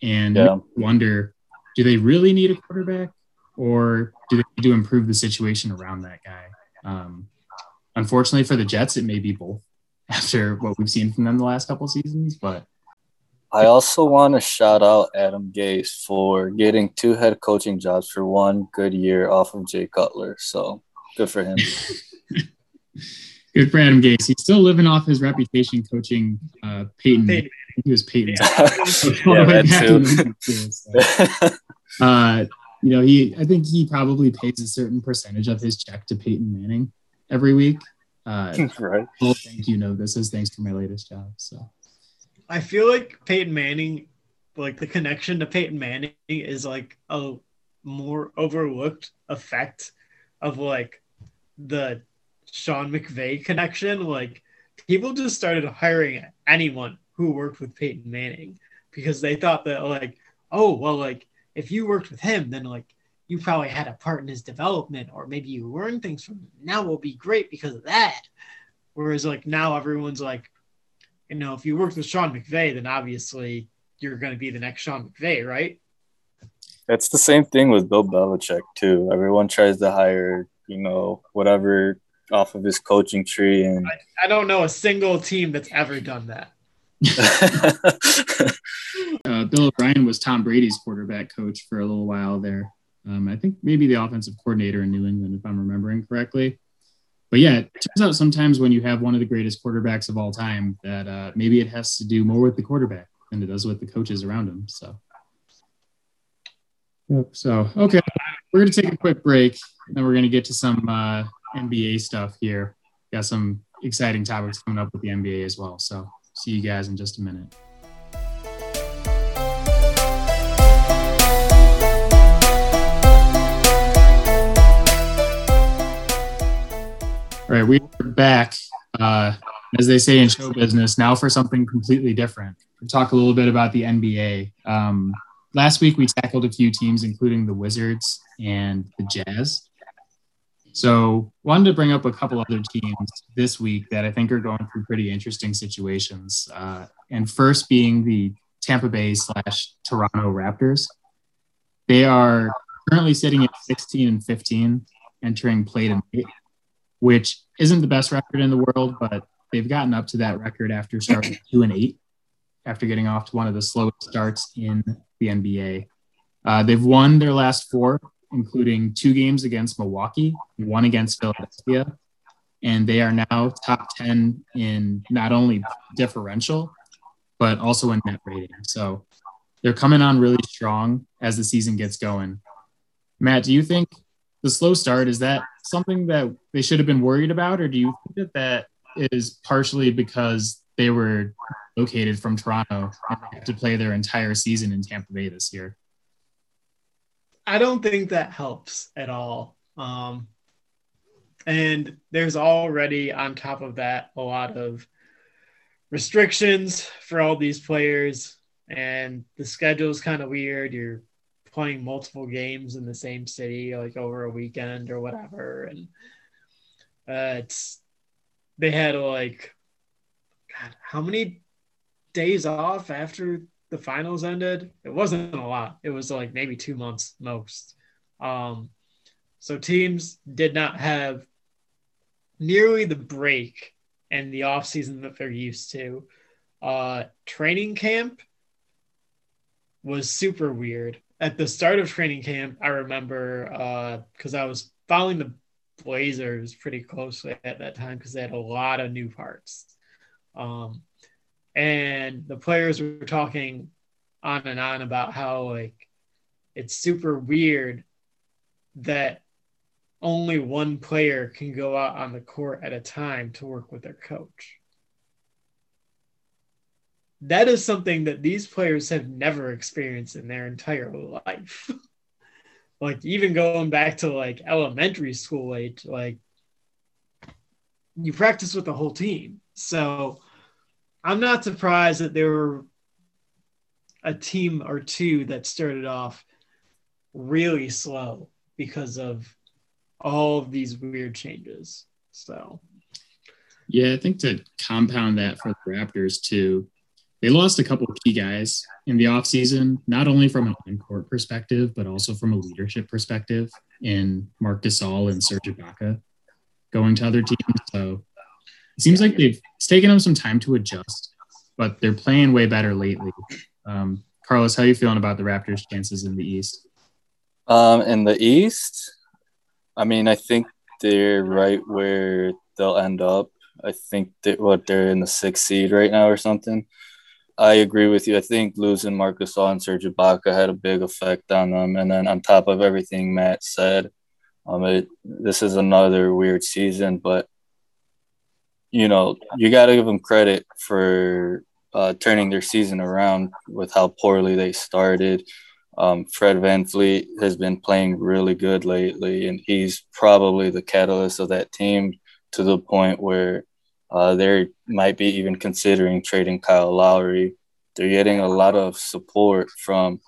And yeah. wonder, do they really need a quarterback or do they need to improve the situation around that guy? Um, unfortunately for the Jets, it may be both after what we've seen from them the last couple seasons, but I also want to shout out Adam Gase for getting two head coaching jobs for one good year off of Jay Cutler. So good for him. good for Adam Gase. He's still living off his reputation coaching uh, Peyton. Peyton. He was Peyton. Yeah, that too. uh, you know, he. I think he probably pays a certain percentage of his check to Peyton Manning every week. Uh, right. Well, thank you. No, this is thanks for my latest job. So. I feel like Peyton Manning, like the connection to Peyton Manning is like a more overlooked effect of like the Sean McVay connection. Like people just started hiring anyone who worked with Peyton Manning because they thought that like, oh well, like if you worked with him, then like you probably had a part in his development, or maybe you learned things from him. Now will be great because of that. Whereas like now everyone's like, you know, if you worked with Sean McVay, then obviously you're going to be the next Sean McVay, right? It's the same thing with Bill Belichick too. Everyone tries to hire, you know, whatever off of his coaching tree, and I, I don't know a single team that's ever done that. uh, Bill O'Brien was Tom Brady's quarterback coach for a little while there. Um, I think maybe the offensive coordinator in New England, if I'm remembering correctly but yeah, it turns out sometimes when you have one of the greatest quarterbacks of all time, that uh, maybe it has to do more with the quarterback than it does with the coaches around him. So, yep. So, okay, we're going to take a quick break, and then we're going to get to some uh, NBA stuff here. Got some exciting topics coming up with the NBA as well. So, see you guys in just a minute. Right, we're back. Uh, as they say in show business, now for something completely different. We'll talk a little bit about the NBA. Um, last week we tackled a few teams, including the Wizards and the Jazz. So wanted to bring up a couple other teams this week that I think are going through pretty interesting situations. Uh, and first being the Tampa Bay slash Toronto Raptors. They are currently sitting at 16 and 15, entering play to which isn't the best record in the world, but they've gotten up to that record after starting two and eight, after getting off to one of the slowest starts in the NBA. Uh, they've won their last four, including two games against Milwaukee, one against Philadelphia, and they are now top 10 in not only differential, but also in net rating. So they're coming on really strong as the season gets going. Matt, do you think the slow start is that something that they should have been worried about, or do you think that that is partially because they were located from Toronto to play their entire season in Tampa Bay this year? I don't think that helps at all. Um, and there's already on top of that a lot of restrictions for all these players, and the schedule is kind of weird. You're playing multiple games in the same city, like over a weekend or whatever. And uh, it's they had like, God, how many days off after the finals ended? It wasn't a lot. It was like maybe two months most. Um, so teams did not have nearly the break and the off season that they're used to. Uh, training camp was super weird. At the start of training camp, I remember because uh, I was following the Blazers pretty closely at that time because they had a lot of new parts. Um, and the players were talking on and on about how like it's super weird that only one player can go out on the court at a time to work with their coach. That is something that these players have never experienced in their entire life. like even going back to like elementary school age, like you practice with the whole team. So I'm not surprised that there were a team or two that started off really slow because of all of these weird changes. So, yeah, I think to compound that for the Raptors too, they lost a couple of key guys in the offseason, not only from an on-court perspective, but also from a leadership perspective in Marc Gasol and Serge Ibaka going to other teams. So it seems like they've it's taken them some time to adjust, but they're playing way better lately. Um, Carlos, how are you feeling about the Raptors' chances in the East? Um, in the East, I mean, I think they're right where they'll end up. I think that what they're in the sixth seed right now or something. I agree with you. I think losing Marcus Gasol and Serge Ibaka had a big effect on them. And then on top of everything Matt said, um, it, this is another weird season, but you know, you got to give them credit for uh, turning their season around with how poorly they started. Um, Fred VanVleet has been playing really good lately, and he's probably the catalyst of that team to the point where uh, they might be even considering trading Kyle Lowry. They're getting a lot of support from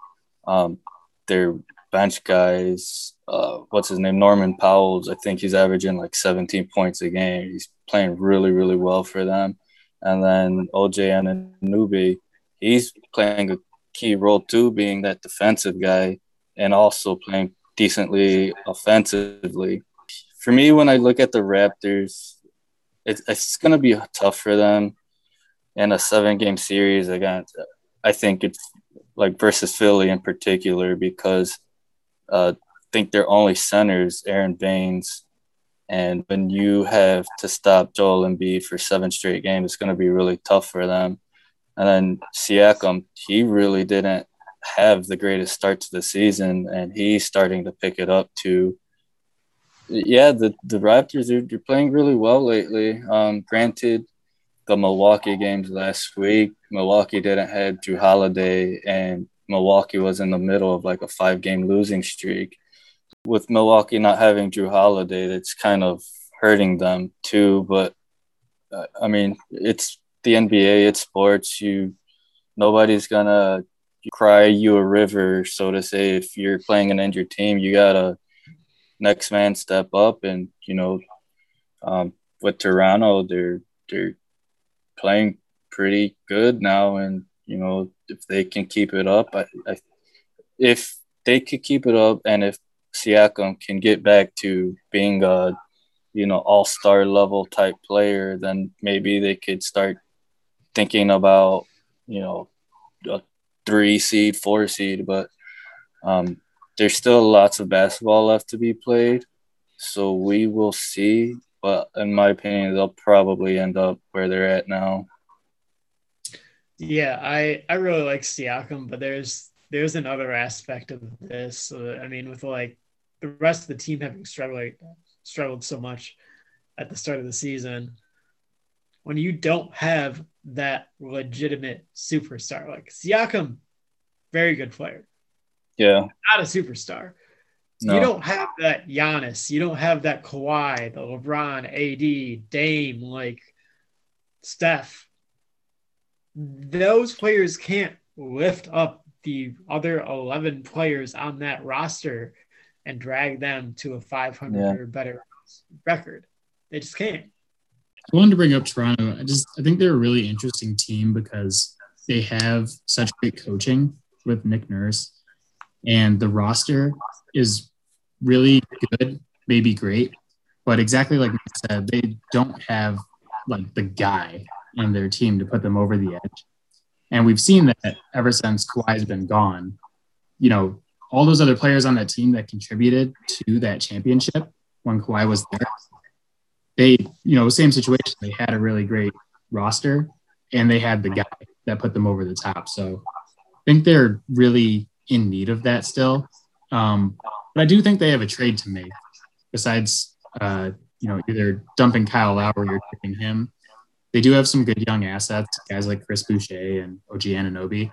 um, their bench guys. Uh, what's his name? Norman Powell's. I think he's averaging like 17 points a game. He's playing really, really well for them. And then OG Anunoby, he's playing a key role too, being that defensive guy and also playing decently offensively. For me, when I look at the Raptors, it's, it's going to be tough for them in a seven game series against, I think it's like versus Philly in particular, because uh, I think their only centers, Aron Baynes, and when you have to stop Joel Embiid for seven straight games, it's going to be really tough for them. And then Siakam, he really didn't have the greatest start to the season, and he's starting to pick it up too. Yeah, the, the Raptors are you're playing really well lately. Um, granted, the Milwaukee games last week, Milwaukee didn't have Jrue Holiday, and Milwaukee was in the middle of like a five game losing streak. With Milwaukee not having Jrue Holiday, that's kind of hurting them too. But uh, I mean, it's the NBA, it's sports. You nobody's gonna cry you a river, so to say. If you're playing an injured team, you gotta next man step up, and you know, um, with Toronto, they're they're playing pretty good now, and you know, if they can keep it up, I, I if they could keep it up, and if Siakam can get back to being a you know all star level type player, then maybe they could start thinking about you know a three seed, four seed, but um, there's still lots of basketball left to be played. So we will see. But in my opinion, they'll probably end up where they're at now. Yeah, I I really like Siakam, but there's there's another aspect of this. Uh, I mean, with like the rest of the team having struggled struggled so much at the start of the season, when you don't have that legitimate superstar. Like Siakam, very good player. Yeah. Not a superstar. No. You don't have that Giannis. You don't have that Kawhi, the LeBron, AD, Dame, like Steph. Those players can't lift up the other 11 players on that roster and drag them to a 500 yeah. or better record. They just can't. I wanted to bring up Toronto. I just I think they're a really interesting team because they have such great coaching with Nick Nurse, and the roster is really good, maybe great, but exactly like I said, they don't have like the guy in their team to put them over the edge. And we've seen that ever since Kawhi's been gone. You know, all those other players on that team that contributed to that championship when Kawhi was there, they, you know, same situation. They had a really great roster and they had the guy that put them over the top. So I think they're really in need of that still. Um, but I do think they have a trade to make besides, uh, you know, either dumping Kyle Lowry or keeping him they do have some good young assets, guys like Chris Boucher and OG Anunoby.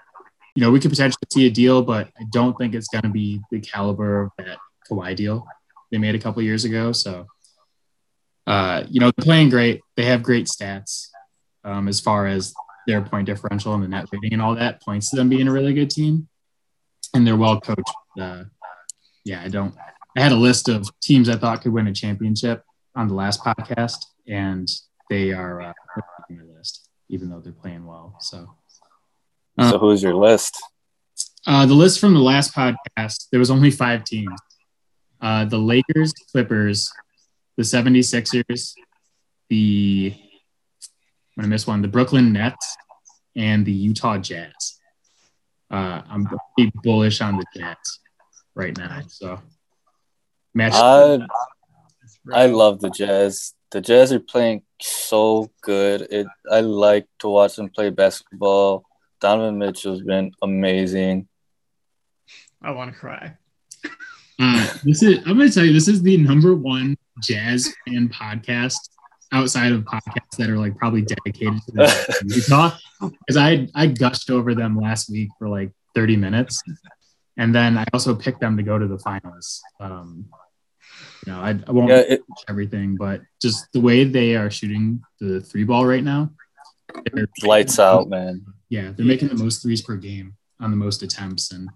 You know, we could potentially see a deal, but I don't think it's going to be the caliber of that Kawhi deal they made a couple years ago. So, uh, you know, they're playing great. They have great stats um, as far as their point differential and the net rating and all that points to them being a really good team. And they're well coached. Uh, yeah, I don't. I had a list of teams I thought could win a championship on the last podcast, and they are uh, on my list, even though they're playing well. So, uh, so who's your list? Uh, the list from the last podcast, there was only five teams. Uh, the Lakers, Clippers, the 76ers, the I'm gonna miss one, the Brooklyn Nets, and the Utah Jazz. Uh, I'm pretty bullish on the Jazz right now. So, match. Uh, I love the Jazz the Jazz are playing so good. It I like to watch them play basketball. Donovan Mitchell's been amazing. I want to cry. Uh, this is I'm gonna tell you this is the number one jazz fan podcast outside of podcasts that are like probably dedicated to the Utah because I I gushed over them last week for like 30 minutes, and then I also picked them to go to the finals. Um, you know, I, I won't yeah, it, everything, but just the way they are shooting the three ball right now, lights out, man. Yeah, they're making the most threes per game on the most attempts, and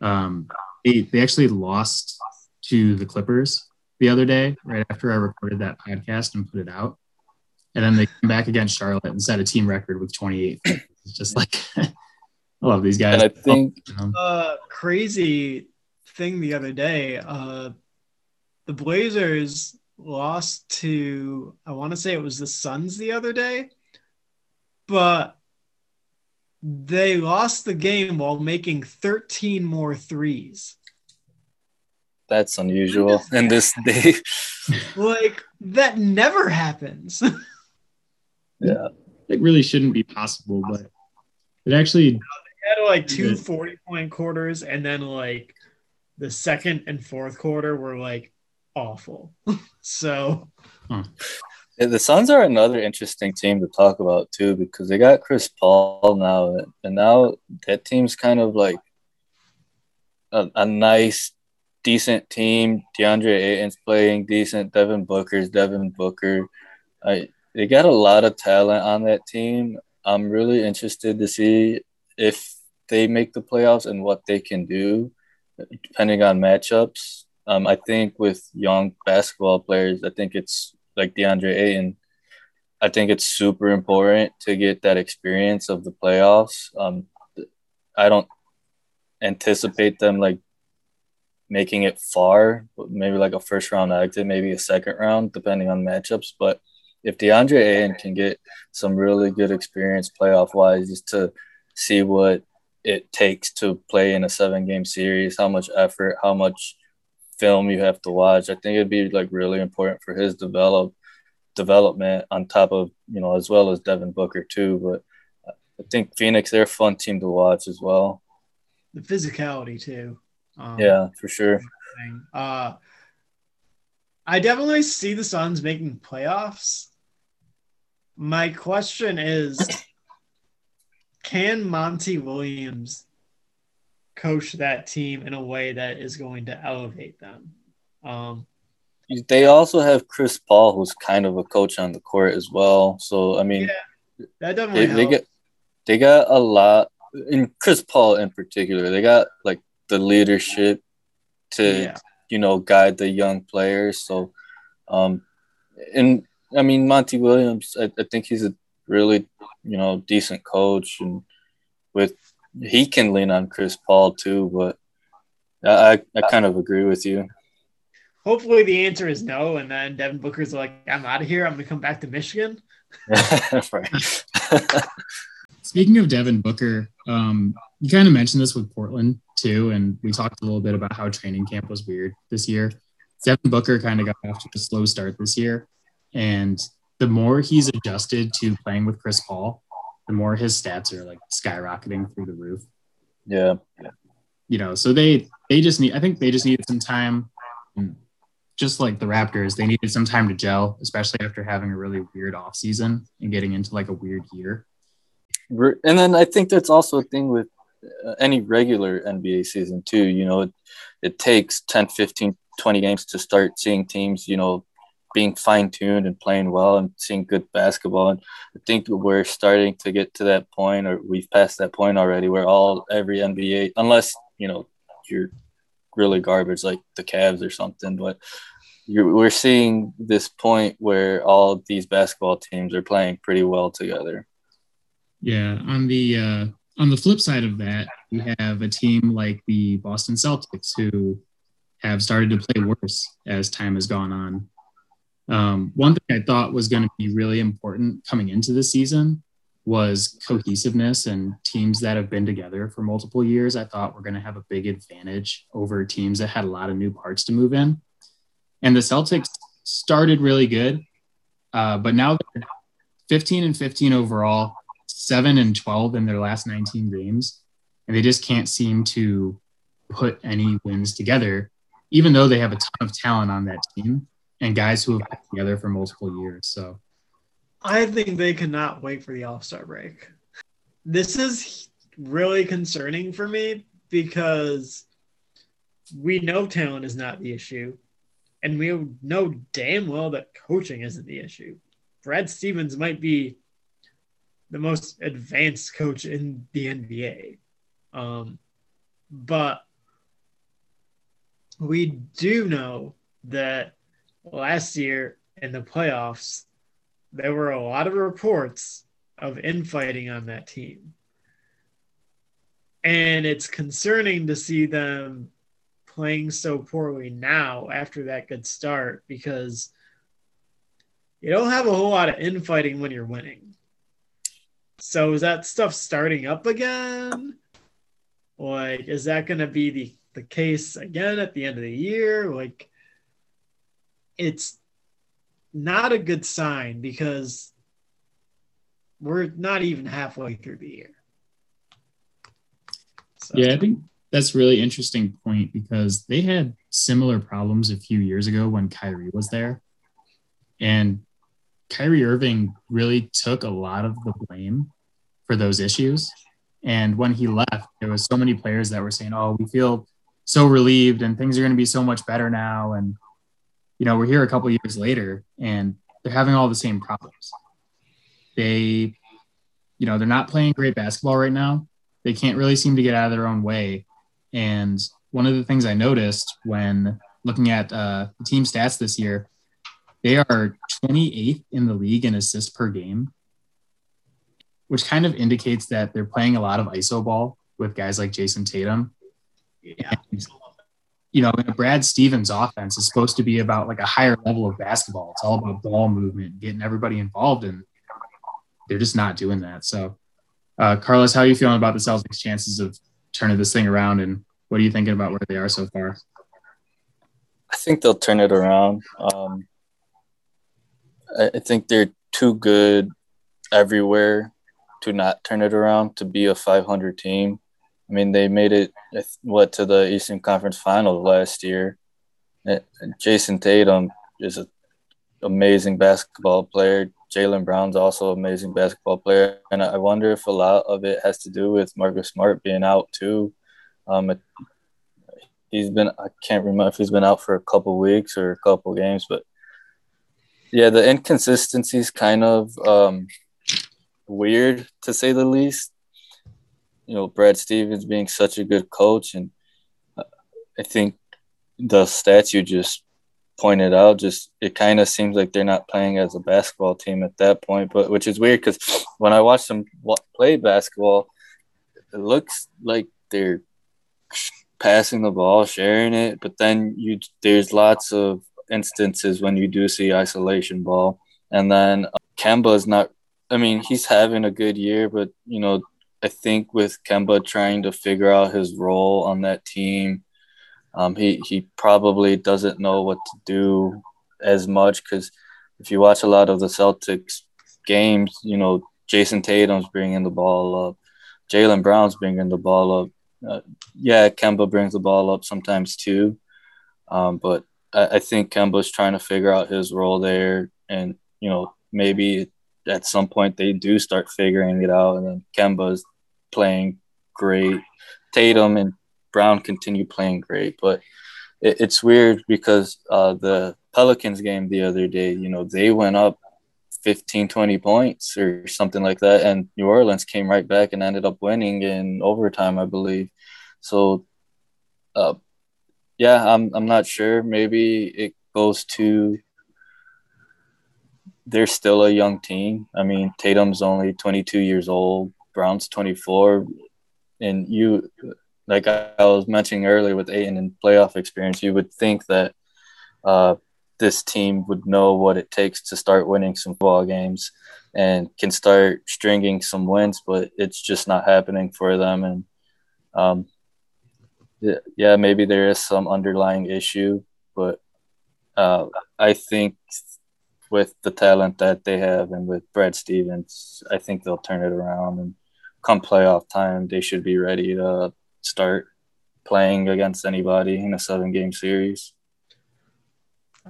um, they they actually lost to the Clippers the other day, right after I recorded that podcast and put it out, and then they came back against Charlotte and set a team record with 28. It's just like I love these guys. And I think uh, crazy thing the other day. Uh, the Blazers lost to I want to say it was the Suns the other day, but they lost the game while making 13 more threes. That's unusual in this day. like that never happens. yeah. It really shouldn't be possible, but it actually they had like two 40 point quarters and then like the second and fourth quarter were like awful. so yeah, the Suns are another interesting team to talk about too because they got Chris Paul now, and now that team's kind of like a, a nice, decent team. DeAndre Ayton's playing decent. Devin Booker's Devin Booker. I they got a lot of talent on that team. I'm really interested to see if they make the playoffs and what they can do, depending on matchups. Um, I think with young basketball players, I think it's like DeAndre Ayton. I think it's super important to get that experience of the playoffs. Um, I don't anticipate them like making it far, maybe like a first round exit, maybe a second round, depending on matchups. But if DeAndre Ayton can get some really good experience playoff wise, just to see what it takes to play in a seven game series, how much effort, how much film you have to watch. I think it'd be like really important for his develop development on top of you know as well as Devin Booker too. But I think Phoenix they're a fun team to watch as well. The physicality too. Um, yeah, for sure. Uh, I definitely see the Suns making playoffs. My question is, can Monty Williams coach that team in a way that is going to elevate them. Um, they also have Chris Paul, who's kind of a coach on the court as well. So I mean, yeah, that definitely they, they, get they got a lot in Chris Paul in particular, they got like the leadership to yeah. you know guide the young players. So, um, and I mean Monty Williams, I, I think he's a really you know decent coach, and with he can lean on Chris Paul too. But I I kind of agree with you. Hopefully the answer is no, and then Devin Booker's like, I'm out of here. I'm gonna come back to Michigan. Speaking of Devin Booker, um, you kind of mentioned this with Portland too, and we talked a little bit about how training camp was weird this year. Devin Booker kind of got off to a slow start this year, and the more he's adjusted to playing with Chris Paul, the more his stats are like skyrocketing through the roof. Yeah. You know, so they they just need I think they just needed some time just like the Raptors, they needed some time to gel, especially after having a really weird off season and getting into like a weird year. And then I think that's also a thing with any regular NBA season too. You know, it, it takes 10, 15, 20 games to start seeing teams, you know, being fine tuned and playing well and seeing good basketball. And I think we're starting to get to that point, or we've passed that point already, where all every NBA, unless you know you're really garbage like the Cavs or something, but we're seeing this point where all these basketball teams are playing pretty well together. Yeah, on the uh, on the flip side of that, we have a team like the Boston Celtics who have started to play worse as time has gone on. Um, one thing I thought was going to be really important coming into the season was cohesiveness and teams that have been together for multiple years. I thought were going to have a big advantage over teams that had a lot of new parts to move in. And the Celtics started really good, uh, but now they're 15 and 15 overall, seven and 12 in their last 19 games, and they just can't seem to put any wins together, even though they have a ton of talent on that team and guys who have been together for multiple years. So I think they cannot wait for the All Star break. This is really concerning for me because we know talent is not the issue, and we know damn well that coaching isn't the issue. Brad Stevens might be the most advanced coach in the NBA, um, but we do know that last year in the playoffs there were a lot of reports of infighting on that team. And it's concerning to see them playing so poorly now after that good start because you don't have a whole lot of infighting when you're winning. So is that stuff starting up again? Like, is that going to be the, the case again at the end of the year? Like, it's not a good sign because we're not even halfway through the year. So. Yeah, I think that's really interesting point because they had similar problems a few years ago when Kyrie was there. And Kyrie Irving really took a lot of the blame for those issues. And when he left, there was so many players that were saying, "Oh, we feel so relieved and things are going to be so much better now." And you know, we're here a couple years later and they're having all the same problems. They, you know, they're not playing great basketball right now. They can't really seem to get out of their own way. And one of the things I noticed when looking at uh, the team stats this year, they are 28th in the league in assists per game, which kind of indicates that they're playing a lot of ISO ball with guys like Jayson Tatum. Yeah. And you know, in a Brad Stevens offense is supposed to be about like a higher level of basketball. It's all about ball movement, getting everybody involved, and they're just not doing that. So, uh, Carlos, how are you feeling about the Celtics' chances of turning this thing around, and what are you thinking about where they are so far? I think they'll turn it around. Um, I, think they're too good everywhere to not turn it around to be a 500 team. I mean, they made it what to the Eastern Conference Final last year. Jayson Tatum is an amazing basketball player. Jaylen Brown's also an amazing basketball player, and I wonder if a lot of it has to do with Marcus Smart being out too. Um, he's been I can't remember if he's been out for a couple weeks or a couple games, but yeah, the inconsistency is kind of um, weird to say the least you know Brad Stevens being such a good coach, and uh, I think the stats you just pointed out, just it kind of seems like they're not playing as a basketball team at that point. But which is weird because when I watch them play basketball, it looks like they're passing the ball, sharing it, but then you there's lots of instances when you do see isolation ball, and then Kemba is not. I mean, he's having a good year, but you know, I think with Kemba trying to figure out his role on that team, um, he he probably doesn't know what to do as much because if you watch a lot of the Celtics games, you know, Jayson Tatum's bringing the ball up, Jaylen Brown's bringing the ball up. Uh, yeah, Kemba brings the ball up sometimes too, um, but I, I think Kemba's trying to figure out his role there, and you know, maybe at some point they do start figuring it out, and then Kemba's playing great. Tatum and Brown continue playing great, but it, it's weird because uh, the Pelicans game the other day, you know, they went up 15, 20 points or something like that. And New Orleans came right back and ended up winning in overtime, I believe. So, uh, yeah, I'm, I'm not sure. Maybe it goes to they're still a young team. I mean, Tatum's only 22 years old, Brown's 24. And you, like I was mentioning earlier with Ayton and playoff experience, you would think that uh, this team would know what it takes to start winning some ball games and can start stringing some wins, but it's just not happening for them. And um, yeah, maybe there is some underlying issue, but uh, I think with the talent that they have and with Brad Stevens, I think they'll turn it around and come playoff time, they should be ready to start playing against anybody in a seven game series.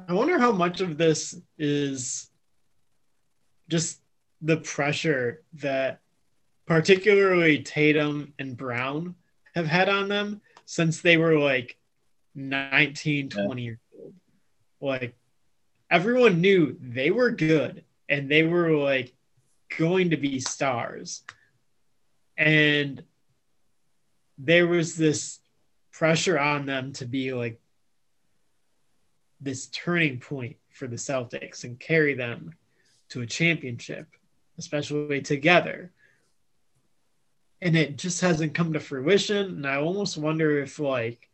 I wonder how much of this is just the pressure that particularly Tatum and Brown have had on them since they were like 19, 20 yeah. years old. Like everyone knew they were good and they were like going to be stars. And there was this pressure on them to be like this turning point for the Celtics and carry them to a championship, especially together. And it just hasn't come to fruition. And I almost wonder if, like,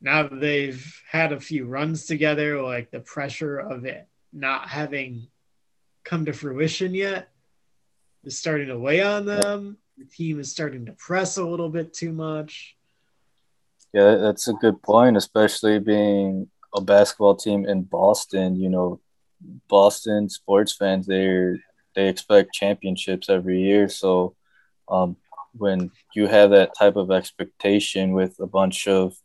now that they've had a few runs together, like the pressure of it not having come to fruition yet is starting to weigh on them the team is starting to press a little bit too much. Yeah, that's a good point, especially being a basketball team in Boston. You know, Boston sports fans they they expect championships every year. So um, when you have that type of expectation with a bunch of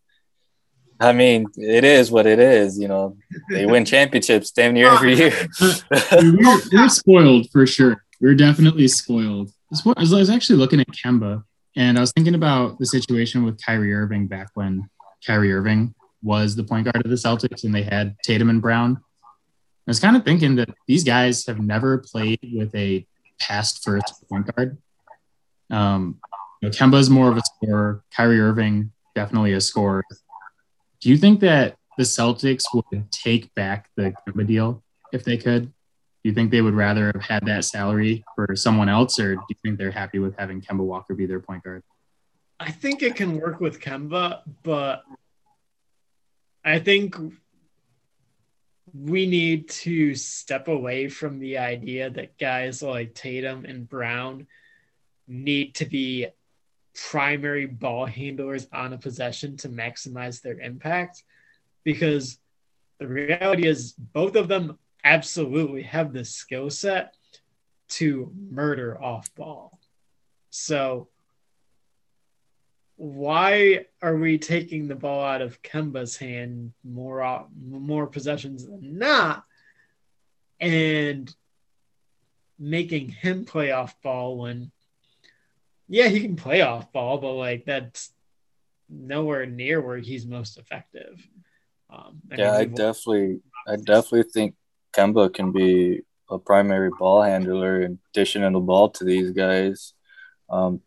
I mean, it is what it is. You know, they win championships damn near every year. we're, we're, spoiled for sure. We're definitely spoiled. I was actually looking at Kemba, and I was thinking about the situation with Kyrie Irving back when Kyrie Irving was the point guard of the Celtics, and they had Tatum and Brown. I was kind of thinking that these guys have never played with a past first point guard. Um, you know, Kemba is more of a scorer. Kyrie Irving definitely a scorer. Do you think that the Celtics would take back the Kemba deal if they could? do you think they would rather have had that salary for someone else, or do you think they're happy with having Kemba Walker be their point guard? I think it can work with Kemba, but I think we need to step away from the idea that guys like Tatum and Brown need to be primary ball handlers on a possession to maximize their impact because the reality is both of them absolutely have the skill set to murder off ball. So why are we taking the ball out of Kemba's hand more more possessions than not and making him play off ball when yeah he can play off ball but like that's nowhere near where he's most effective um, I yeah mean, I definitely I definitely think Kemba can be a primary ball handler and dishing in the ball to these guys. Um,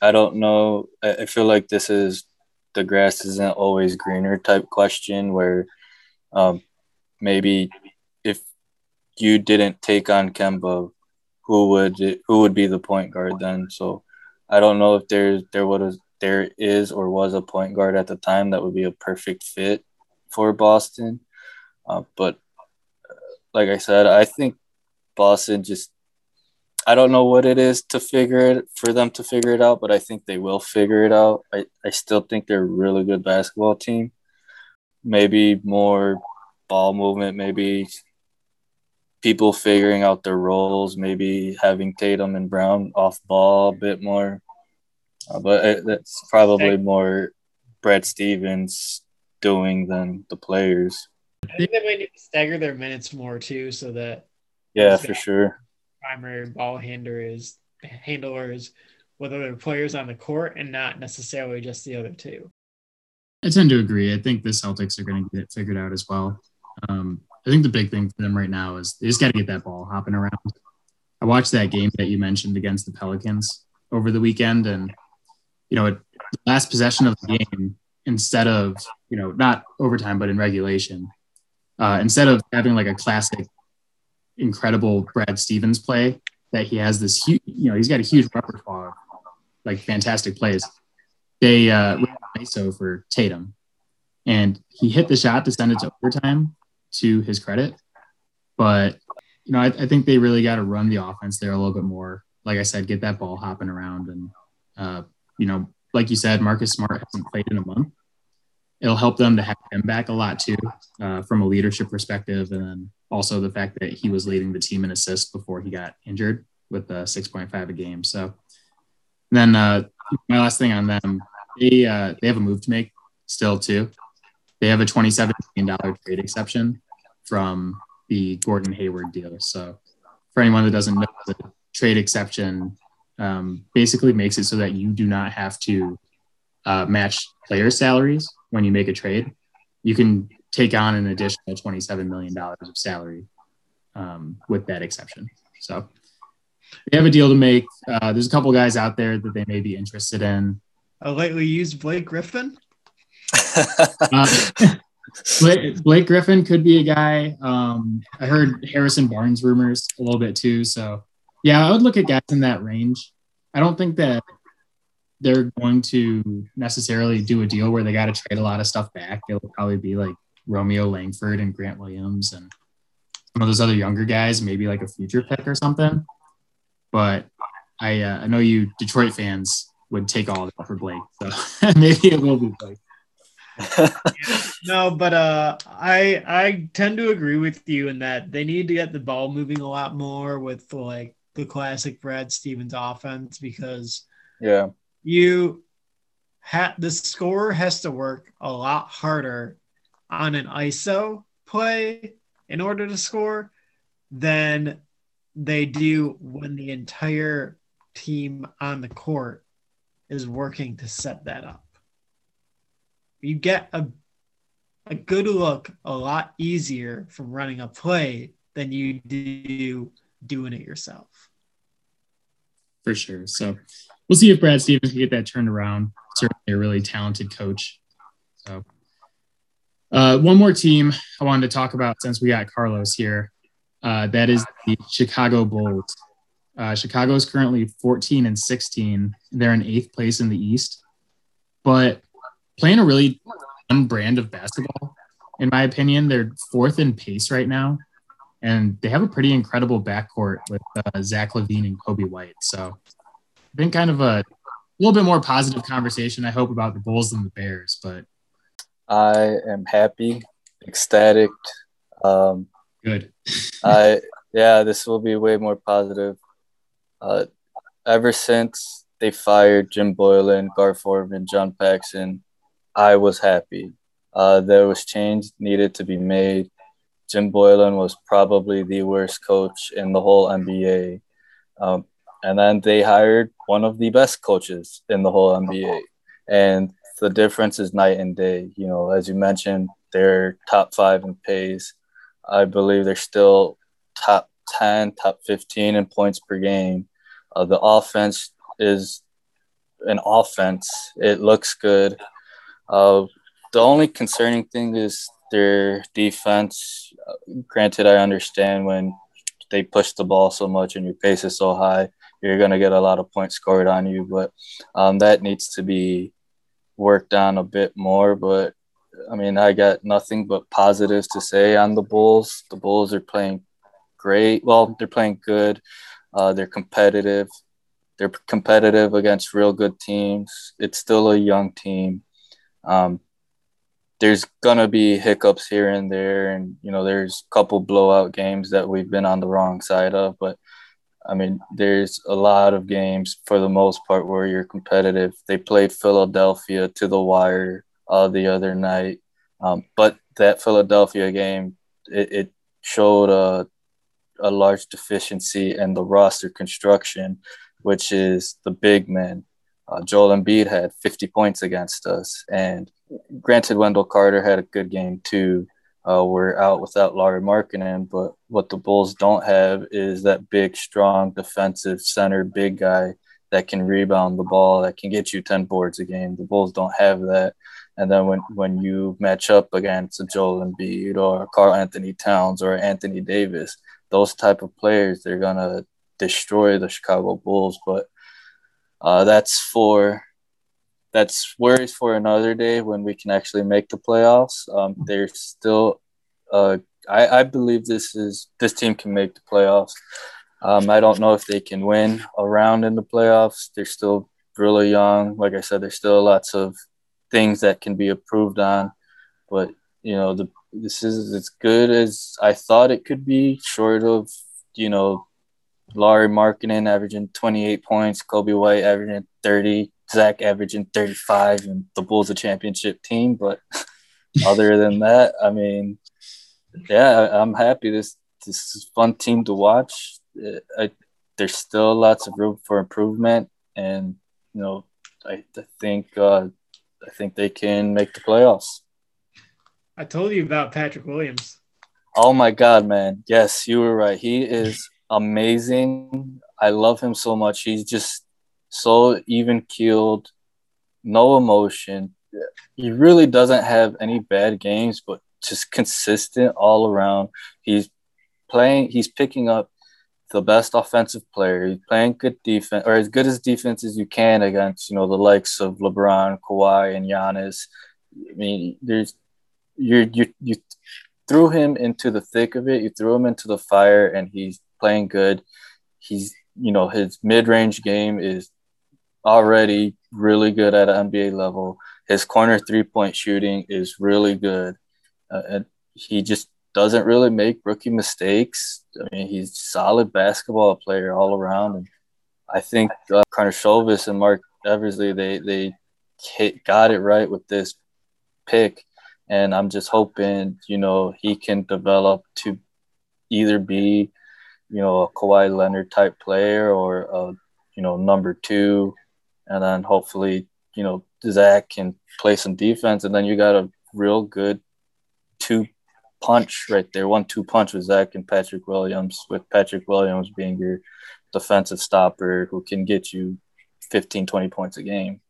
I don't know. I, I feel like this is the grass isn't always greener type question where um, maybe if you didn't take on Kemba, who would it, who would be the point guard then? So I don't know if there's there would there is or was a point guard at the time that would be a perfect fit for Boston. Uh, but uh, like I said, I think Boston just I don't know what it is to figure it for them to figure it out, but I think they will figure it out. I, I still think they're a really good basketball team. Maybe more ball movement, maybe people figuring out their roles, maybe having Tatum and Brown off ball a bit more. Uh, but it, that's probably more Brad Stevens doing than the players. I think they might need to stagger their minutes more too, so that yeah, for sure. Primary ball handlers, handlers, with other players on the court, and not necessarily just the other two. I tend to agree. I think the Celtics are going to get it figured out as well. Um, I think the big thing for them right now is they just got to get that ball hopping around. I watched that game that you mentioned against the Pelicans over the weekend, and you know, the last possession of the game, instead of you know not overtime but in regulation, uh, instead of having like a classic, incredible Brad Stevens play that he has this huge, you know, he's got a huge repertoire like fantastic plays. They uh, ISO for Tatum, and he hit the shot to send it to overtime to his credit. But you know, I, I think they really got to run the offense there a little bit more. Like I said, get that ball hopping around, and uh, you know, like you said, Marcus Smart hasn't played in a month. It'll help them to have him back a lot too, uh, from a leadership perspective, and then also the fact that he was leading the team in assists before he got injured with uh, 6.5 a game. So then uh, my last thing on them, they uh, they have a move to make still too. They have a $27 million trade exception from the Gordon Hayward deal. So, for anyone that doesn't know, the trade exception um, basically makes it so that you do not have to uh, match player salaries when you make a trade. You can take on an additional $27 million of salary um, with that exception. So, they have a deal to make. Uh, there's a couple guys out there that they may be interested in. A lately used Blake Griffin uh, Blake, Griffin could be a guy. Um, I heard Harrison Barnes rumors a little bit too. So, yeah, I would look at guys in that range. I don't think that they're going to necessarily do a deal where they got to trade a lot of stuff back. It'll probably be like Romeo Langford and Grant Williams and some of those other younger guys, maybe like a future pick or something. But I, uh, I know you Detroit fans would take all that for Blake, so maybe it will be Blake. no, but uh, I I tend to agree with you in that they need to get the ball moving a lot more with like the classic Brad Stevens offense because yeah, you ha- the scorer has to work a lot harder on an ISO play in order to score than they do when the entire team on the court is working to set that up you get a a good look a lot easier from running a play than you do doing it yourself. For sure. So we'll see if Brad Stevens can get that turned around. Certainly a really talented coach. So uh, one more team I wanted to talk about since we got Carlos here. Uh, that is the Chicago Bulls. Uh, Chicago is currently 14 and 16. They're in eighth place in the East. But playing a really fun brand of basketball. In my opinion, they're fourth in pace right now, and they have a pretty incredible backcourt with uh, Zach LaVine and Coby White. So, think kind of a little bit more positive conversation. I hope about the Bulls than the Bears, but I am happy, ecstatic. Um, Good. I yeah, this will be way more positive. Uh, ever since they fired Jim Boylen, Gar Forman, John Paxson, I was happy. Uh, there was change needed to be made. Jim Boylen was probably the worst coach in the whole NBA. Um, and then they hired one of the best coaches in the whole NBA. And the difference is night and day. You know, as you mentioned, they're top five in pace. I believe they're still top 10, top 15 in points per game. Uh, the offense is an offense. It looks good. Uh, the only concerning thing is their defense. Granted, I understand when they push the ball so much and your pace is so high, you're going to get a lot of points scored on you. But um, that needs to be worked on a bit more. But I mean, I got nothing but positives to say on the Bulls. The Bulls are playing great. Well, they're playing good. Uh, they're competitive. They're competitive against real good teams. It's still a young team. Um, there's gonna be hiccups here and there, and you know, there's a couple blowout games that we've been on the wrong side of. But I mean, there's a lot of games for the most part where you're competitive. They played Philadelphia to the wire uh, the other night, um, but that Philadelphia game it, it showed a a large deficiency in the roster construction, which is the big men. Uh, Joel Embiid had 50 points against us, and granted, Wendell Carter had a good game too. Uh, we're out without Lauri Markkanen, but what the Bulls don't have is that big, strong defensive center, big guy that can rebound the ball, that can get you 10 boards a game. The Bulls don't have that. And then when, when you match up against a Joel Embiid or Karl-Anthony Towns or Anthony Davis, those type of players, they're going to destroy the Chicago Bulls. But uh, that's for that's worries for another day when we can actually make the playoffs. Um, there's still, uh, I, I believe this is this team can make the playoffs. Um, I don't know if they can win a round in the playoffs. They're still really young. Like I said, there's still lots of things that can be improved on, but you know the this is as good as I thought it could be, short of you know Lauri Markkanen averaging 28 points, Coby White averaging 30, Zach averaging 35, and the Bulls a championship team. But other than that, I mean, yeah, I'm happy. This this is fun team to watch. I, there's still lots of room for improvement, and you know, I, I think uh, I think they can make the playoffs. I told you about Patrick Williams. Oh my God, man! Yes, you were right. He is amazing. I love him so much. He's just so even keeled, no emotion. He really doesn't have any bad games, but just consistent all around. He's playing, he's picking up the best offensive player. He's playing good defense, or as good as defense as you can against, you know, the likes of LeBron, Kawhi, and Giannis. I mean, there's you you you threw him into the thick of it. You threw him into the fire, and he's playing good. He's you know his mid range game is already really good at an NBA level. His corner three point shooting is really good. Uh, and he just doesn't really make rookie mistakes. I mean, he's solid basketball player all around. And I think uh, Karnisovas and Marc Eversley, they, they hit, got it right with this pick. And I'm just hoping, you know, he can develop to either be, you know, a Kawhi Leonard type player or, a, you know, number two and then hopefully you know Zach can play some defense, and then you got a real good two punch right there, one two punch with Zach and Patrick Williams, with Patrick Williams being your defensive stopper who can get you 15, 20 points a game.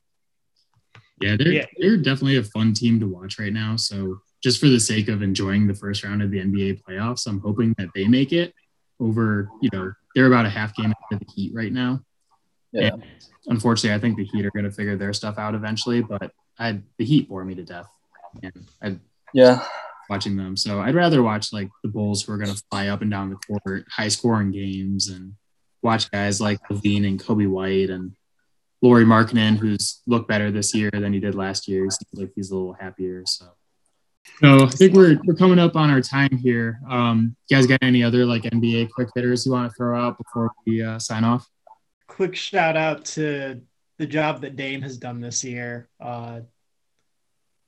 Yeah, they're yeah. they're definitely a fun team to watch right now. So just for the sake of enjoying the first round of the NBA playoffs, I'm hoping that they make it over, you know, they're about a half game ahead of the Heat right now. Yeah. And unfortunately, I think the Heat are going to figure their stuff out eventually. But I the Heat bore me to death, and I yeah watching them. So I'd rather watch like the Bulls who are going to fly up and down the court, high scoring games, and watch guys like LaVine and Coby White and Lauri Markkanen, who's looked better this year than he did last year. He seems like he's a little happier. So. So I think we're, we're coming up on our time here. Um, you guys got any other like NBA quick hitters you want to throw out before we uh, sign off? quick shout out to the job that Dame has done this year. Uh,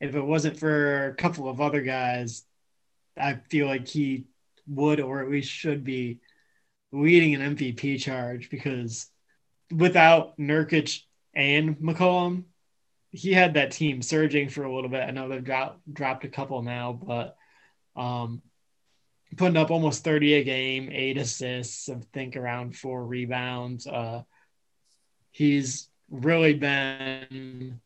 if it wasn't for a couple of other guys, I feel like he would or at least should be leading an MVP charge because without Nurkic and McCollum, he had that team surging for a little bit. I know they've dropped dropped a couple now, but um, putting up almost 30 a game, eight assists, I think around four rebounds. Uh, he's really been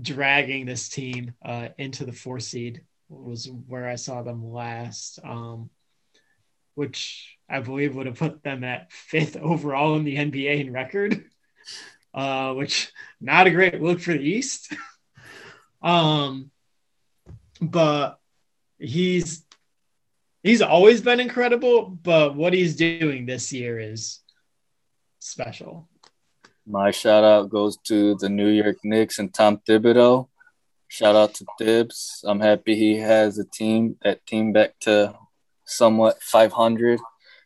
dragging this team uh, into the four seed was where I saw them last, um, which I believe would have put them at fifth overall in the NBA in record, uh, which not a great look for the East. um, but he's he's always been incredible, but what he's doing this year is special. My shout out goes to the New York Knicks and Tom Thibodeau. Shout out to Thibs. I'm happy he has a team, that team back to somewhat 500.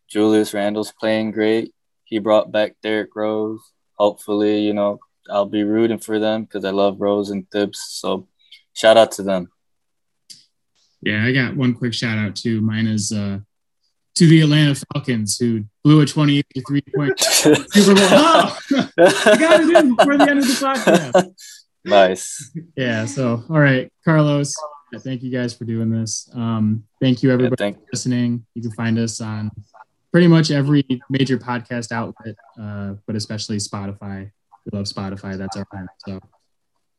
Julius Randle's playing great. He brought back Derrick Rose. Hopefully, you know, I'll be rooting for them because I love Rose and Thibs. So shout out to them. Yeah, I got one quick shout out too. Mine is uh, to the Atlanta Falcons who blew a 28 to 3 point Super Bowl. Oh, got it in before the end of the podcast. Nice. Yeah. So, all right, Carlos, thank you guys for doing this. Um, thank you, everybody, yeah, thank for listening. You can find us on pretty much every major podcast outlet, uh, but especially Spotify. We love Spotify. That's our home. So,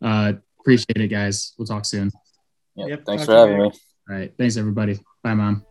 uh, appreciate it, guys. We'll talk soon. Yep, yep thanks for having me. All right. Thanks, everybody. Bye, Mom.